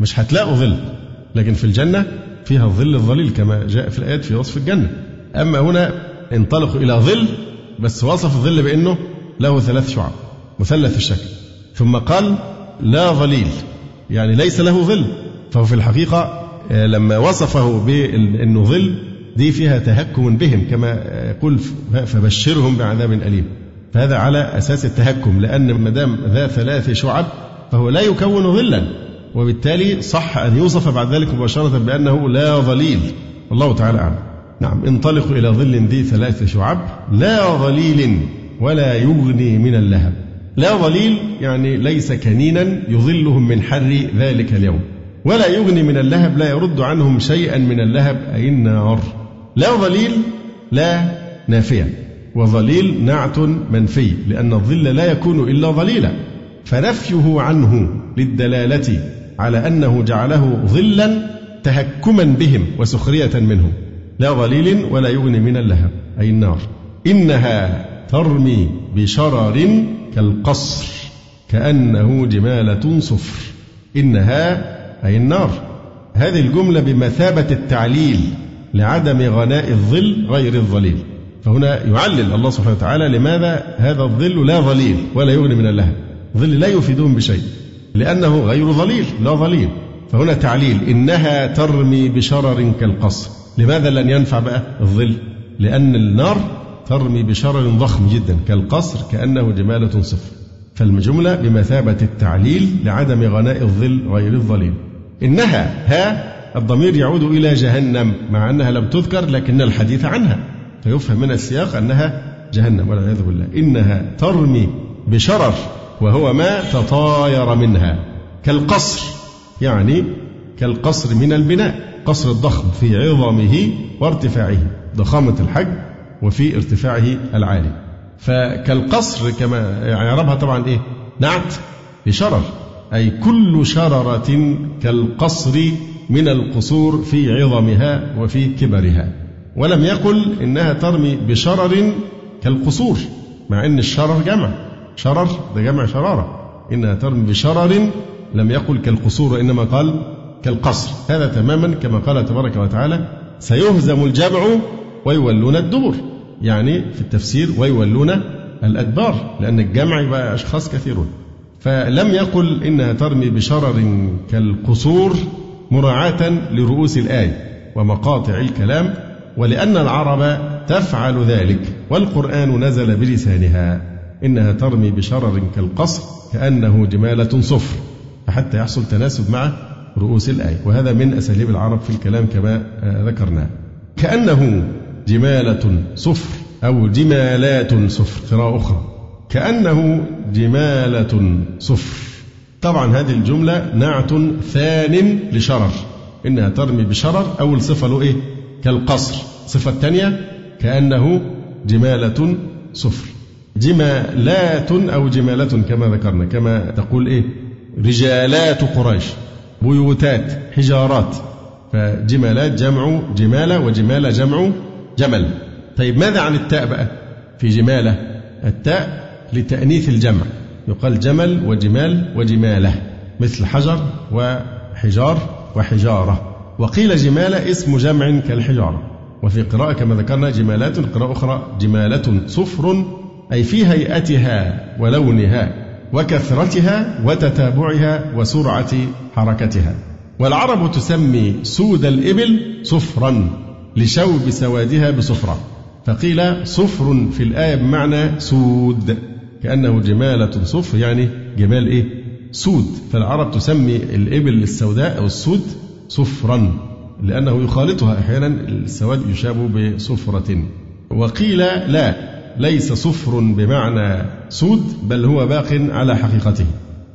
مش هتلاقوا ظل لكن في الجنة فيها الظل الظليل كما جاء في الآيات في وصف الجنة. أما هنا انطلقوا إلى ظل بس وصف الظل بأنه له ثلاث شعب مثلث الشكل. ثم قال لا ظليل يعني ليس له ظل. فهو في الحقيقة آه، لما وصفه بأنه ظل دي فيها تهكم بهم كما يقول فبشرهم بعذاب أليم. فهذا على أساس التهكم لأن ما دام ذا ثلاث شعب فهو لا يكون ظلا. وبالتالي صح أن يوصف بعد ذلك مباشرة بأنه لا ظليل. والله تعالى أعلم. نعم انطلقوا إلى ظل ذي ثلاث شعب لا ظليل ولا يغني من اللهب. لا ظليل يعني ليس كنينا يظلهم من حر ذلك اليوم. ولا يغني من اللهب لا يرد عنهم شيئا من اللهب أي النار. لا ظليل لا نافية وظليل نعت منفي لأن الظل لا يكون إلا ظليلا. فنفيه عنه للدلالة على أنه جعله ظلا تهكما بهم وسخرية منهم. لا ظليل ولا يغني من اللهب أي النار. إنها ترمي بشرر كالقصر كأنه جمالة صفر. إنها أي النار. هذه الجملة بمثابة التعليل. لعدم غناء الظل غير الظليل. فهنا يعلل الله سبحانه وتعالى لماذا هذا الظل لا ظليل ولا يغني من اللهب. الظل لا يفيدهم بشيء لأنه غير ظليل لا ظليل. فهنا تعليل إنها ترمي بشرر كالقصر. لماذا لن ينفع بقى الظل؟ لأن النار ترمي بشرر ضخم جدا كالقصر كأنه جمالة صفر. فالجملة بمثابة التعليل لعدم غناء الظل غير الظليل. إنها ها الضمير يعود إلى جهنم مع أنها لم تذكر لكن الحديث عنها فيفهم من السياق أنها جهنم والعياذ بالله. إنها ترمي بشرر وهو ما تطاير منها كالقصر يعني كالقصر من البناء قصر الضخم في عظمه وارتفاعه ضخامة الحجم وفي ارتفاعه العالي. فكالقصر كما يعربها طبعا إيه؟ نعت بشرر. أي كل شررة كالقصر من القصور في عظمها وفي كبرها. ولم يقل إنها ترمي بشرر كالقصور مع أن الشرر جمع. شرر ده جمع شرارة. إنها ترمي بشرر لم يقل كالقصور وإنما قال كالقصر. هذا تماما كما قال تبارك وتعالى سيهزم الجمع ويولون الدبر. يعني في التفسير ويولون الأدبار لأن الجمع يبقى أشخاص كثيرون. فلم يقل إنها ترمي بشرر كالقصور مراعاة لرؤوس الآية ومقاطع الكلام ولأن العرب تفعل ذلك والقرآن نزل بلسانها إنها ترمي بشرر كالقصر كأنه جمالة صفر فحتى يحصل تناسب مع رؤوس الآية وهذا من أساليب العرب في الكلام كما ذكرنا. كأنه جمالة صفر أو جمالات صفر قراءة أخرى. كأنه جمالة صفر طبعا هذه الجملة نعت ثان لشرر. إنها ترمي بشرر أول صفة له إيه؟ كالقصر. الصفة الثانية كأنه جمالة صفر. جمالات أو جمالة كما ذكرنا كما تقول إيه؟ رجالات قريش. بيوتات حجارات. فجمالات جمع جمالة وجمالة جمع جمل. طيب ماذا عن التاء بقى؟ في جمالة التاء لتأنيث الجمع. يقال جمل وجمال وجمالة مثل حجر وحجار وحجارة. وقيل جمالة اسم جمع كالحجارة. وفي قراءة كما ذكرنا جمالات قراءة أخرى جمالة صفر أي في هيئتها ولونها وكثرتها وتتابعها وسرعة حركتها. والعرب تسمي سود الإبل صفرا لشوب سوادها بصفرة. فقيل صفر في الآية بمعنى سود. كأنه جمالة صفر يعني جمال إيه؟ سود. فالعرب تسمي الإبل السوداء أو السود صفرا لأنه يخالطها أحيانا السواد يشابه بصفرة. وقيل لا ليس صفر بمعنى سود بل هو باق على حقيقته.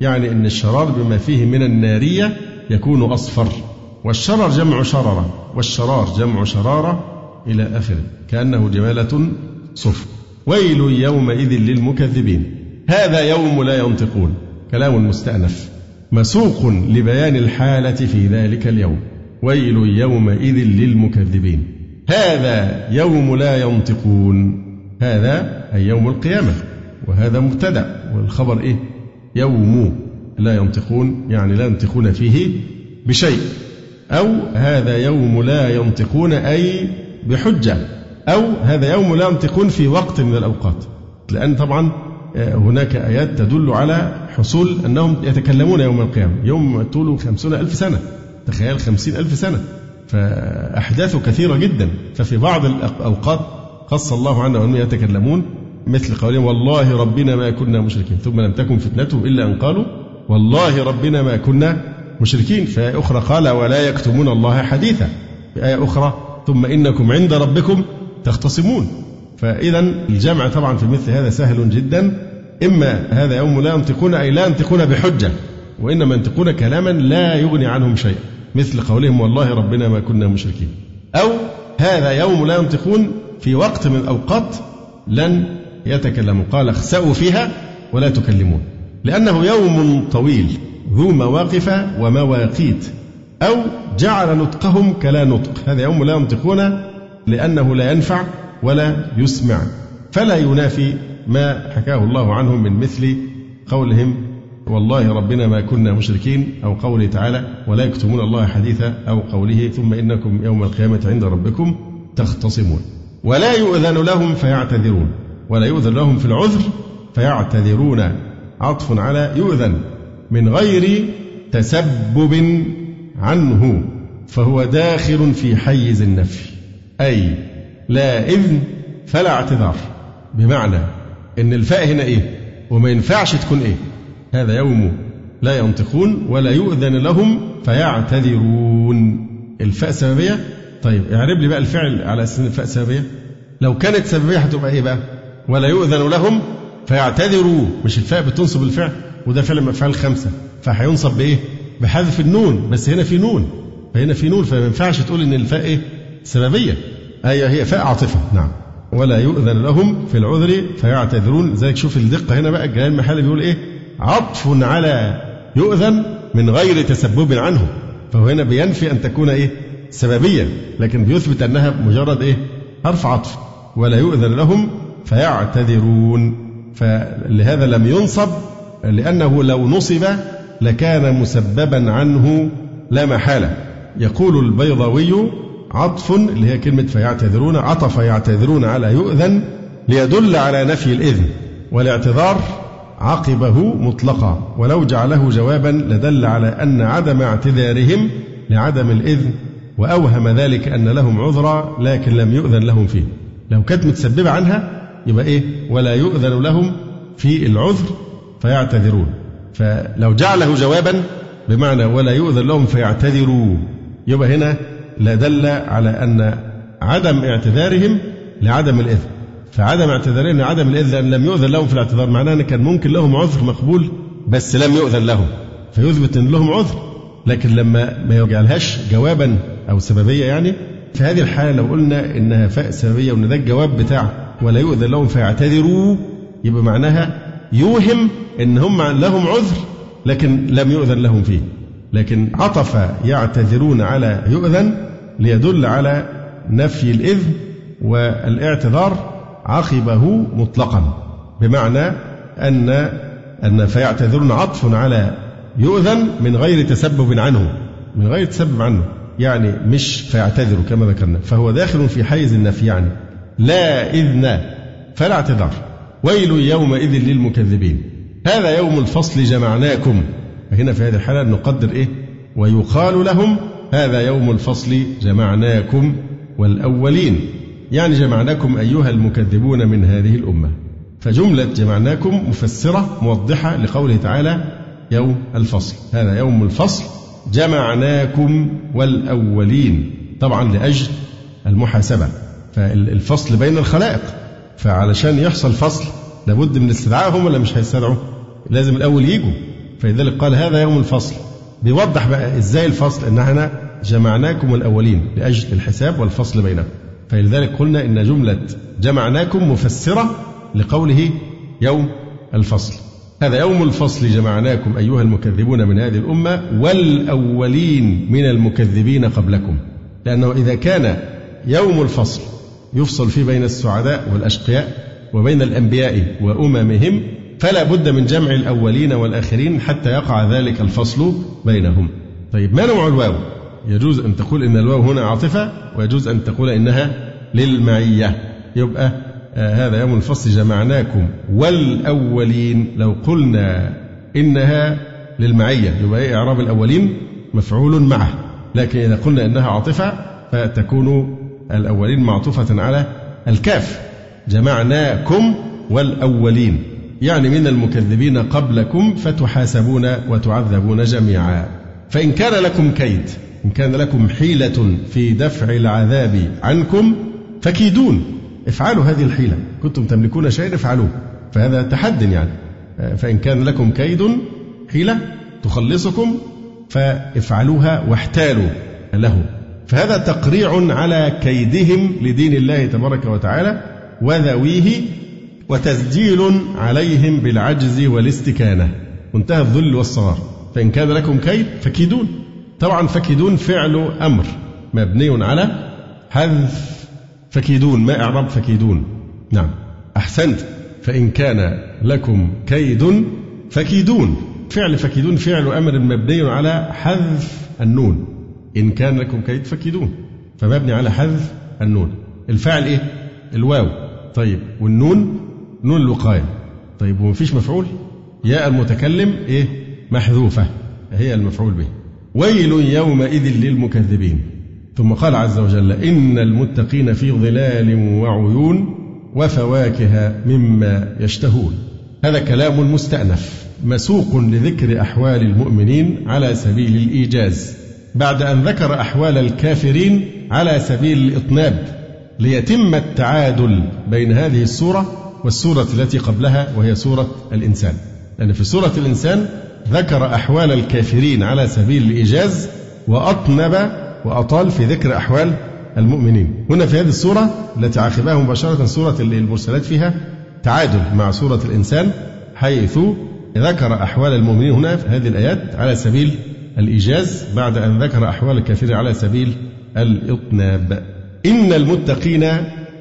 يعني أن الشرار بما فيه من النارية يكون أصفر. والشرر جمع شررة والشرار جمع شرارة إلى آخره كأنه جمالة صفر. ويل يومئذ للمكذبين. هذا يوم لا ينطقون. كلام مستأنف. مسوق لبيان الحالة في ذلك اليوم. ويل يومئذ للمكذبين. هذا يوم لا ينطقون. هذا أي يوم القيامة. وهذا مبتدأ. والخبر إيه؟ يوم لا ينطقون. يعني لا ينطقون فيه بشيء. أو هذا يوم لا ينطقون أي بحجة. أو هذا يوم لا ينطقون في وقت من الأوقات. لأن طبعا آه، هناك آيات تدل على حصول أنهم يتكلمون يوم القيامة. يوم طوله خمسون ألف سنة. تخيل خمسين ألف سنة. فأحداث كثيرة جدا. ففي بعض الأوقات قص الله عنه أنهم يتكلمون مثل قولهم والله ربنا ما كنا مشركين. ثم لم تكن فتنتهم إلا أن قالوا والله ربنا ما كنا مشركين. في آية أخرى قال ولا يكتمون الله حديثا. في آية أخرى ثم إنكم عند ربكم تختصمون. فإذا الجمع طبعا في مثل هذا سهل جدا. إما هذا يوم لا ينطقون أي لا ينطقون بحجة وإنما ينطقون كلاما لا يغني عنهم شيء مثل قولهم والله ربنا ما كنا مشركين. أو هذا يوم لا ينطقون في وقت من الأوقات لن يتكلموا. قال اخسأوا فيها ولا تكلمون. لأنه يوم طويل ذو مواقف ومواقيت. أو جعل نطقهم كلا نطق. هذا يوم لا ينطقون لأنه لا ينفع ولا يسمع. فلا ينافي ما حكاه الله عنهم من مثل قولهم والله ربنا ما كنا مشركين أو قوله تعالى ولا يكتمون الله حديثا أو قوله ثم إنكم يوم القيامة عند ربكم تختصمون. ولا يؤذن لهم فيعتذرون. ولا يؤذن لهم في العذر فيعتذرون. عطف على يؤذن من غير تسبب عنه فهو داخل في حيز النفي. أي لا إذن فلا اعتذار. بمعنى إن الفاء هنا إيه؟ وما ينفعش تكون إيه؟ هذا يوم لا ينطقون ولا يؤذن لهم فيعتذرون. الفاء سببية طيب اعرب لي بقى الفعل على أساس الفاء سببية لو كانت سببية هتبقى إيه بقى؟ ولا يؤذن لهم فيعتذروا. مش الفاء بتنصب الفعل؟ وده فعل من الأفعال الخمسة فهينصب بإيه؟ بحذف النون. بس هنا في نون. فهنا في نون فما ينفعش تقول إن الفاء إيه؟ سببية أيوة هي فاء عاطفة نعم. ولا يؤذن لهم في العذر فيعتذرون. زيك شوف الدقة هنا بقى الجلال المحلي بيقول إيه؟ عطف على يؤذن من غير تسبب عنه. فهو هنا بينفي أن تكون إيه؟ سببية لكن بيثبت أنها مجرد إيه؟ حرف عطف. ولا يؤذن لهم فيعتذرون. فلهذا لم ينصب لأنه لو نصب لكان مسببا عنه لا محالة. يقول البيضاوي عطف اللي هي كلمة فيعتذرون عطف يعتذرون على يؤذن ليدل على نفي الإذن والاعتذار عقبه مطلقا ولو جعله جوابا لدل على أن عدم اعتذارهم لعدم الإذن وأوهم ذلك أن لهم عذرا لكن لم يؤذن لهم فيه. لو كانت متسببة عنها يبقى إيه؟ ولا يؤذن لهم في العذر فيعتذرون. فلو جعله جوابا بمعنى ولا يؤذن لهم فيعتذروا يبقى هنا لا دل على أن عدم اعتذارهم لعدم الإذن. فعدم اعتذارهم لعدم الإذن لأن لم يؤذن لهم في الاعتذار معناه أن كان ممكن لهم عذر مقبول بس لم يؤذن لهم. فيثبت أن لهم عذر لكن لما ما يجعلهاش جوابا أو سببية يعني في هذه الحالة لو قلنا إنها فاء سببية وإن ده الجواب بتاع ولا يؤذن لهم فيعتذروا يبقى معناها يوهم إن هم لهم عذر لكن لم يؤذن لهم فيه. لكن عطف يعتذرون على يؤذن ليدل على نفي الإذن والاعتذار عقبه مطلقا بمعنى أن أن فيعتذرون عطف على يؤذن من غير تسبب عنه من غير تسبب عنه يعني مش فيعتذروا كما ذكرنا فهو داخل في حيز النفي يعني. لا إذن فلا اعتذار. ويل يومئذ للمكذبين. هذا يوم الفصل جمعناكم. فهنا في هذه الحالة نقدر إيه؟ ويقال لهم هذا يوم الفصل جمعناكم والأولين. يعني جمعناكم أيها المكذبون من هذه الأمة. فجملة جمعناكم مفسرة موضحة لقوله تعالى يوم الفصل. هذا يوم الفصل جمعناكم والأولين. طبعا لأجل المحاسبة. فالفصل بين الخلائق. فعلشان يحصل فصل لابد من استدعائهم ولا مش هيستدعوا لازم الأول يجوا. فلذلك قال هذا يوم الفصل. بيوضح بقى إزاي الفصل؟ إن إحنا جمعناكم الأولين لأجل الحساب والفصل بينهم فلذلك قلنا إن جملة جمعناكم مفسرة لقوله يوم الفصل. هذا يوم الفصل جمعناكم أيها المكذبون من هذه الأمة والأولين من المكذبين قبلكم. لأنه إذا كان يوم الفصل يفصل فيه بين السعداء والأشقياء وبين الأنبياء وأممهم فلا بد من جمع الأولين والآخرين حتى يقع ذلك الفصل بينهم. طيب ما نوع الواو؟ يجوز أن تقول إن الواو هنا عاطفة ويجوز أن تقول إنها للمعية. يبقى آه هذا يوم الفصل جمعناكم. والأولين لو قلنا إنها للمعية يبقى إيه؟ إعراب الأولين مفعول معه. لكن إذا قلنا إنها عاطفة فتكون الأولين معطوفة على الكاف. جمعناكم والأولين. يعني من المكذبين قبلكم فتحاسبون وتعذبون جميعا. فإن كان لكم كيد إن كان لكم حيلة في دفع العذاب عنكم فكيدون. افعلوا هذه الحيلة. كنتم تملكون شيئا افعلوه. فهذا تحد يعني. فإن كان لكم كيد حيلة تخلصكم فافعلوها واحتالوا له. فهذا تقريع على كيدهم لدين الله تبارك وتعالى وذويه وتسجيل عليهم بالعجز والاستكانة. منتهى الذل والصغار فإن كان لكم كيد فكيدون. طبعا فكيدون فعل أمر. مبني على حذف فكيدون. ما إعراب فكيدون. نعم. أحسنت. فإن كان لكم كيد فكيدون. فعل فكيدون. فعل أمر مبني على حذف النون. إن كان لكم كيد فكيدون. فمبني على حذف النون. الفاعل إيه؟ الواو. طيب. والنون؟ نون الوقاية. طيب ومفيش مفعول؟ ياء المتكلم إيه؟ محذوفة. هي المفعول به. ويل يومئذ للمكذبين. ثم قال عز وجل إن المتقين في ظلال وعيون وفواكه مما يشتهون. هذا كلام مستأنف مسوق لذكر أحوال المؤمنين على سبيل الإيجاز بعد أن ذكر أحوال الكافرين على سبيل الإطناب ليتم التعادل بين هذه السورة والسورة التي قبلها وهي سورة الإنسان. لأن في سورة الإنسان ذكر أحوال الكافرين على سبيل الإيجاز وأطنب وأطال في ذكر أحوال المؤمنين. هنا في هذه السورة التي عقبها مباشرة سورة المرسلات فيها تعادل مع سورة الإنسان حيث ذكر أحوال المؤمنين هنا في هذه الآيات على سبيل الإيجاز بعد أن ذكر أحوال الكافرين على سبيل الإطناب. إن المتقين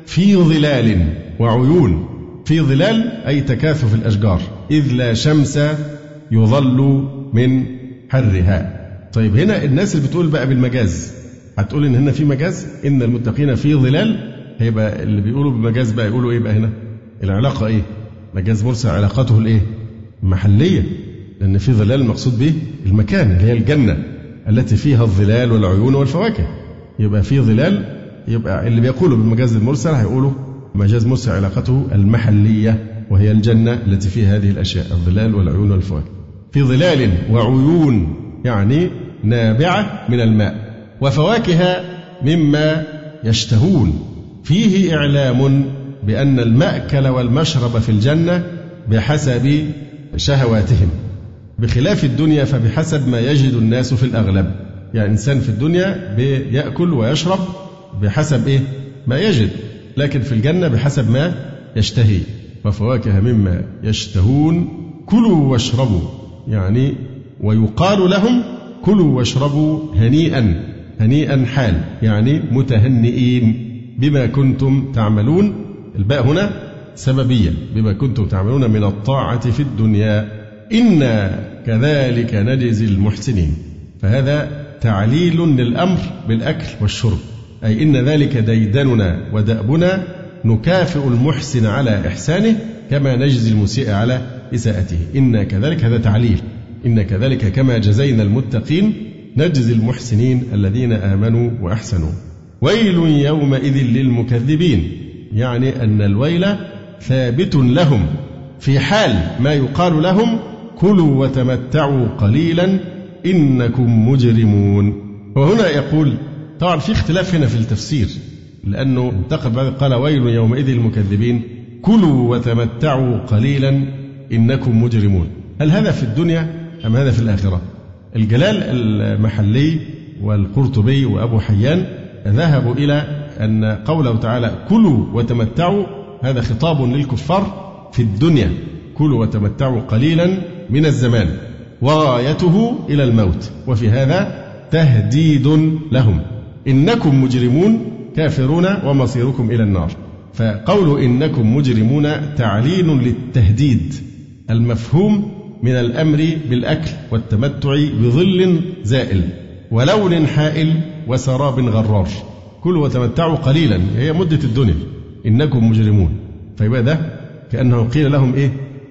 في ظلال وعيون. في ظلال أي تكاثف الأشجار إذ لا شمس يظل من حرها. طيب هنا الناس اللي بتقول بقى بالمجاز هتقول إن هنا في مجاز؟ إن المتقين في ظلال؟ هيبقى اللي بيقولوا بمجاز بقى يقولوا إيه بقى هنا؟ العلاقة إيه؟ مجاز مرسل علاقته الايه محلية لأن في ظلال المقصود به المكان اللي هي الجنة التي فيها الظلال والعيون والفواكه. يبقى في ظلال يبقى اللي بيقولوا بالمجاز المرسل هيقولوا مجاز مرسل علاقته المحلية وهي الجنة التي فيها هذه الأشياء الظلال والعيون والفواكه في ظلال وعيون يعني نابعة من الماء وفواكه مما يشتهون. فيه إعلام بأن المأكل والمشرب في الجنة بحسب شهواتهم. بخلاف الدنيا فبحسب ما يجد الناس في الأغلب. يعني إنسان في الدنيا بيأكل ويشرب بحسب إيه؟ ما يجد. لكن في الجنة بحسب ما يشتهي وفواكه مما يشتهون كلوا واشربوا يعني ويقال لهم كلوا واشربوا هنيئا هنيئا حال يعني متهنئين بما كنتم تعملون. الباء هنا سببية بما كنتم تعملون من الطاعة في الدنيا. إنا كذلك نجزي المحسنين. فهذا تعليل للأمر بالأكل والشرب. أي إن ذلك ديدننا ودأبنا نكافئ المحسن على إحسانه كما نجزي المسيء على إساءته. إنا كذلك هذا تعليل. إن كذلك كما جزينا المتقين نجزي المحسنين الذين آمنوا وأحسنوا. ويل يومئذ للمكذبين يعني أن الويل ثابت لهم. في حال ما يقال لهم كلوا وتمتعوا قليلا إنكم مجرمون. وهنا يقول طبعا في اختلاف هنا في التفسير لأنه انتقل بعد قال ويل يومئذ للمكذبين كلوا وتمتعوا قليلا إنكم مجرمون. هل هذا في الدنيا أم هذا في الآخرة؟ الجلال المحلي والقرطبي وأبو حيان ذهبوا إلى أن قوله تعالى كلوا وتمتعوا هذا خطاب للكفار في الدنيا. كلوا وتمتعوا قليلا من الزمان. وغايته إلى الموت. وفي هذا تهديد لهم. إنكم مجرمون كافرون ومصيركم إلى النار. فقول إنكم مجرمون تعليل للتهديد المفهوم من الأمر بالأكل والتمتع بظل زائل ولون حائل وسراب غرار. كلوا وتمتعوا قليلا هي مدة الدنيا. إنكم مجرمون. فيبقى ده كأنه قيل لهم إيه؟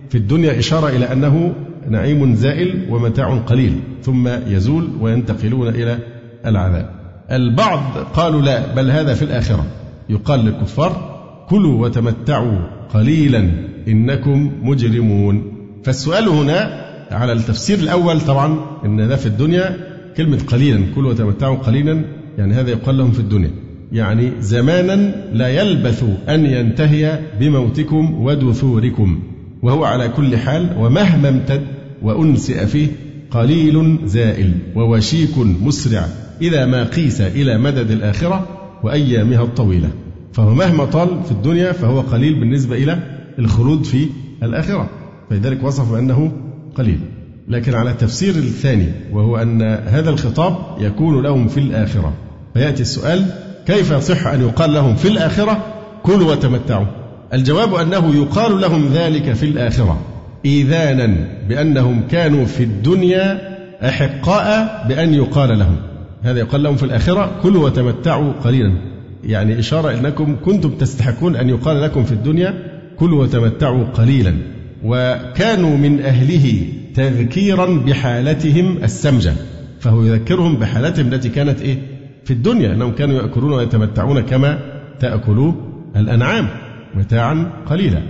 في الدنيا إشارة إلى أنه نعيم زائل ومتاع قليل ثم يزول وينتقلون إلى العذاب. البعض قالوا لا بل هذا في الآخرة. يقال للكفار كلوا وتمتعوا قليلا إنكم مجرمون. فالسؤال هنا على التفسير الأول طبعا أن ده في الدنيا كلمة قليلا كل وتمتعوا قليلا. يعني هذا يقال لهم في الدنيا. يعني زمانا لا يلبث أن ينتهي بموتكم ودثوركم وهو على كل حال ومهما امتد وأنسئ فيه قليل زائل ووشيك مسرع. إذا ما قيس إلى مدد الآخرة وأيامها الطويلة. فهو مهما طال في الدنيا فهو قليل بالنسبة إلى الخلود في الآخرة. فلذلك وصف أنه قليل. لكن على التفسير الثاني وهو أن هذا الخطاب يكون لهم في الآخرة. فيأتي السؤال كيف يصح أن يقال لهم في الآخرة؟ كلوا وتمتعوا. الجواب أنه يقال لهم ذلك في الآخرة. إيذانا بأنهم كانوا في الدنيا أحقاء بأن يقال لهم. هذا يقال لهم في الآخرة كلوا وتمتعوا قليلا. يعني إشارة أنكم كنتم تستحقون أن يقال لكم في الدنيا كلوا وتمتعوا قليلا. وكانوا من أهله تذكيرا بحالتهم السمجة. فهو يذكرهم بحالتهم التي كانت إيه؟ في الدنيا. أنهم كانوا يأكلون ويتمتعون كما تأكل الأنعام متاعا قليلا.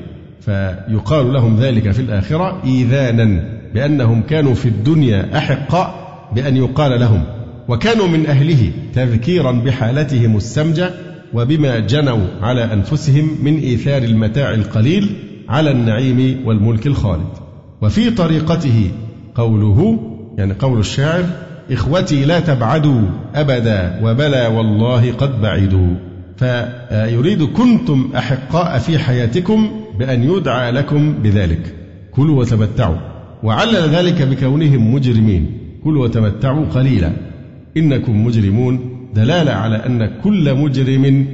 فيقال لهم ذلك في الآخرة إيذانا بأنهم كانوا في الدنيا أحقاء بأن يقال لهم. وكانوا من أهله تذكيرا بحالتهم السمجة وبما جنوا على أنفسهم من إيثار المتاع القليل على النعيم والملك الخالد. وفي طريقته قوله يعني قول الشاعر إخوتي لا تبعدوا أبدا وبلى والله قد بعدوا فيريد كنتم أحقاء في حياتكم بأن يدعى لكم بذلك. كلوا وتمتعوا. وعلل ذلك بكونهم مجرمين. كلوا وتمتعوا قليلا. إنكم مجرمون. دلالة على أن كل مجرم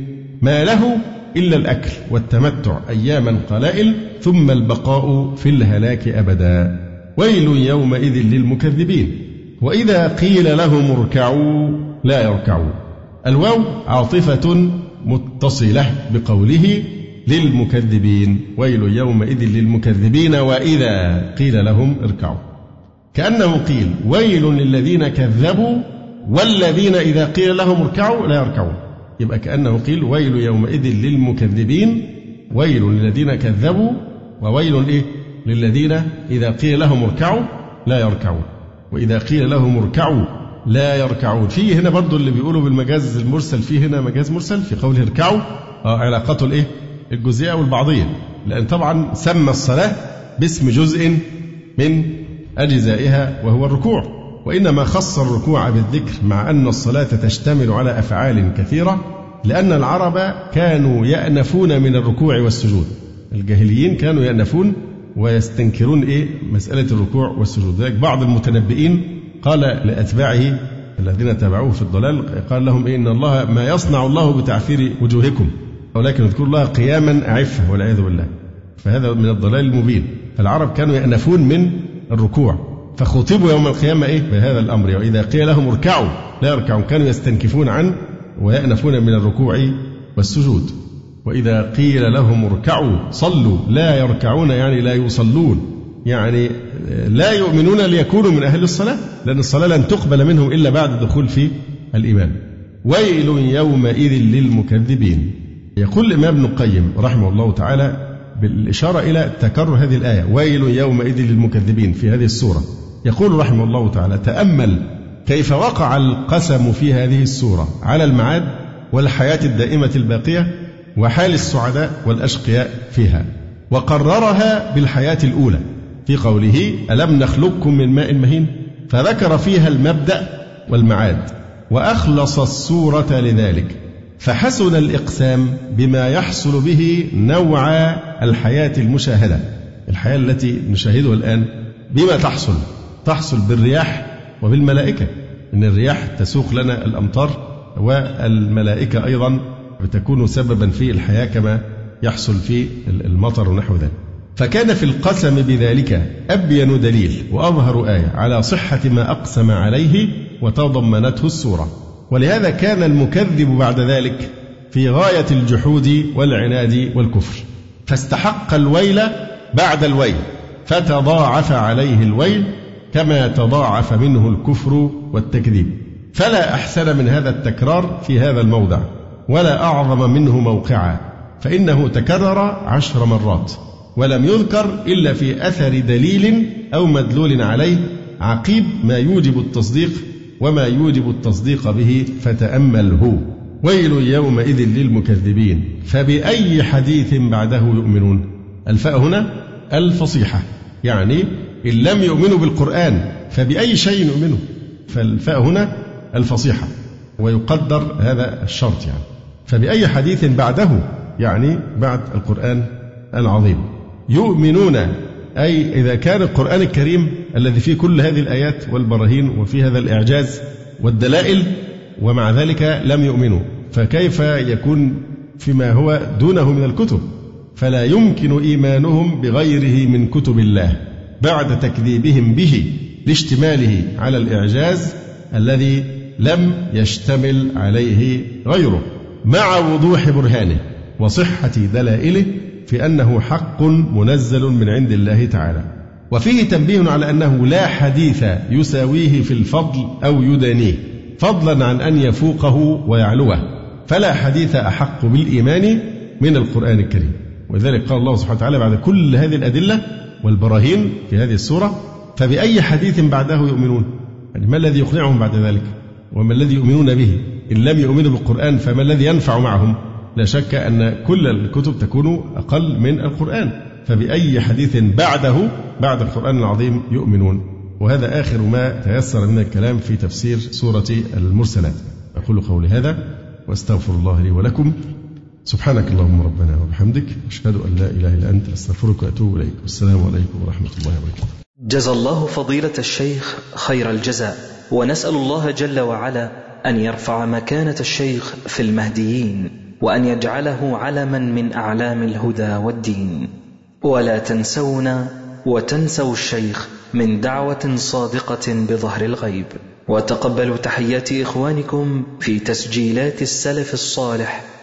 ما له إلا الأكل والتمتع أياما قلائل ثم البقاء في الهلاك أبدا. ويل يومئذ للمكذبين. وإذا قيل لهم اركعوا لا يركعون الواو عاطفة متصلة بقوله للمكذبين. ويل يومئذ للمكذبين. وإذا قيل لهم اركعوا. كأنه قيل ويل للذين كذبوا والذين إذا قيل لهم اركعوا لا يركعون. يبقى كأنه قيل ويل يومئذ للمكذبين ويل للذين كذبوا وويل إيه للذين إذا قيل لهم اركعوا لا يركعون. وإذا قيل لهم اركعوا لا يركعون. في هنا برضو اللي بيقولوا بالمجاز المرسل في هنا مجاز مرسل في قوله اركعوا آه علاقته الإيه؟ الجزئية والبعضيه لأن طبعا سمى الصلاة باسم جزء من أجزائها وهو الركوع. وإنما خص الركوع بالذكر مع أن الصلاة تشتمل على أفعال كثيرة لأن العرب كانوا يأنفون من الركوع والسجود. الجاهليين كانوا يأنفون ويستنكرون إيه؟ مسألة الركوع والسجود. ذلك بعض المتنبئين قال لأتباعه الذين تابعوه في الضلال قال لهم إيه إن الله ما يصنع الله بتعفير وجوهكم ولكن اذكروا الله قياما أعفة والعياذ بالله. فهذا من الضلال المبين. فالعرب كانوا يأنفون من الركوع. فخطبوا يوم القيامة إيه؟ بهذا الأمر. وإذا قيل لهم اركعوا لا يركعون. كانوا يستنكفون عن ويأنفون من الركوع والسجود. وإذا قيل لهم اركعوا صلوا. لا يركعون يعني لا يصلون. يعني لا يؤمنون ليكونوا من أهل الصلاة لأن الصلاة لن تقبل منهم إلا بعد الدخول في الإيمان. ويل يومئذ للمكذبين. يقول الإمام ابن القيم رحمه الله تعالى بالإشارة إلى تكرر هذه الآية. ويل يومئذ للمكذبين في هذه السورة. يقول رحمه الله تعالى تأمل كيف وقع القسم في هذه السورة على المعاد والحياة الدائمة الباقية وحال السعداء والأشقياء فيها وقررها بالحياة الأولى. في قوله ألم نخلقكم من ماء مهين؟ فذكر فيها المبدأ والمعاد وأخلص السورة لذلك. فحسن الإقسام بما يحصل به نوع الحياة المشاهدة الحياة التي نشاهدها الآن بما تحصل. تحصل بالرياح وبالملائكة. إن الرياح تسوق لنا الأمطار والملائكة أيضا بتكون سببا في الحياة كما يحصل في المطر ونحو ذلك. فكان في القسم بذلك أبين دليل وأظهر آية على صحة ما أقسم عليه وتضمنته السورة. ولهذا كان المكذب بعد ذلك في غاية الجحود والعناد والكفر. فاستحق الويل بعد الويل فتضاعف عليه الويل كما تضاعف منه الكفر والتكذيب. فلا أحسن من هذا التكرار في هذا الموضع ولا أعظم منه موقعا فإنه تكرر عشر مرات ولم يذكر إلا في أثر دليل أو مدلول عليه عقيب ما يوجب التصديق وما يوجب التصديق به فتأمله. ويل يومئذ للمكذبين فبأي حديث بعده يؤمنون؟ الفاء هنا الفصيحة يعني إن لم يؤمنوا بالقرآن فبأي شيء يؤمنوا؟ فالفاء هنا الفصيحة ويقدر هذا الشرط يعني. فبأي حديث بعده؟ يعني بعد القرآن العظيم. يؤمنون أي إذا كان القرآن الكريم الذي فيه كل هذه الآيات والبراهين وفي هذا الإعجاز والدلائل ومع ذلك لم يؤمنوا. فكيف يكون فيما هو دونه من الكتب؟ فلا يمكن إيمانهم بغيره من كتب الله. بعد تكذيبهم به لاشتماله على الإعجاز الذي لم يشتمل عليه غيره مع وضوح برهانه وصحة دلائله في أنه حق منزل من عند الله تعالى. وفيه تنبيه على أنه لا حديث يساويه في الفضل أو يدانيه فضلا عن أن يفوقه ويعلوه. فلا حديث أحق بالإيمان من القرآن الكريم. ولذلك قال الله سبحانه وتعالى بعد كل هذه الأدلة والبراهين في هذه السورة فبأي حديث بعده يؤمنون؟ يعني ما الذي يقنعهم بعد ذلك؟ وما الذي يؤمنون به؟ إن لم يؤمنوا بالقرآن فما الذي ينفع معهم؟ لا شك أن كل الكتب تكون أقل من القرآن فبأي حديث بعده بعد القرآن العظيم يؤمنون؟ وهذا آخر ما تيسر من الكلام في تفسير سورة المرسلات. أقول قولي هذا وأستغفر الله لي ولكم سبحانك اللهم ربنا وبحمدك أشهد أن لا إله إلا أنت أستغفرك وأتوب إليك. والسلام عليكم ورحمة الله وبركاته. جزى الله فضيلة الشيخ خير الجزاء ونسأل الله جل وعلا أن يرفع مكانة الشيخ في المهديين وأن يجعله علما من أعلام الهدى والدين. ولا تنسونا وتنسوا الشيخ من دعوة صادقة بظهر الغيب. وتقبلوا تحيات إخوانكم في تسجيلات السلف الصالح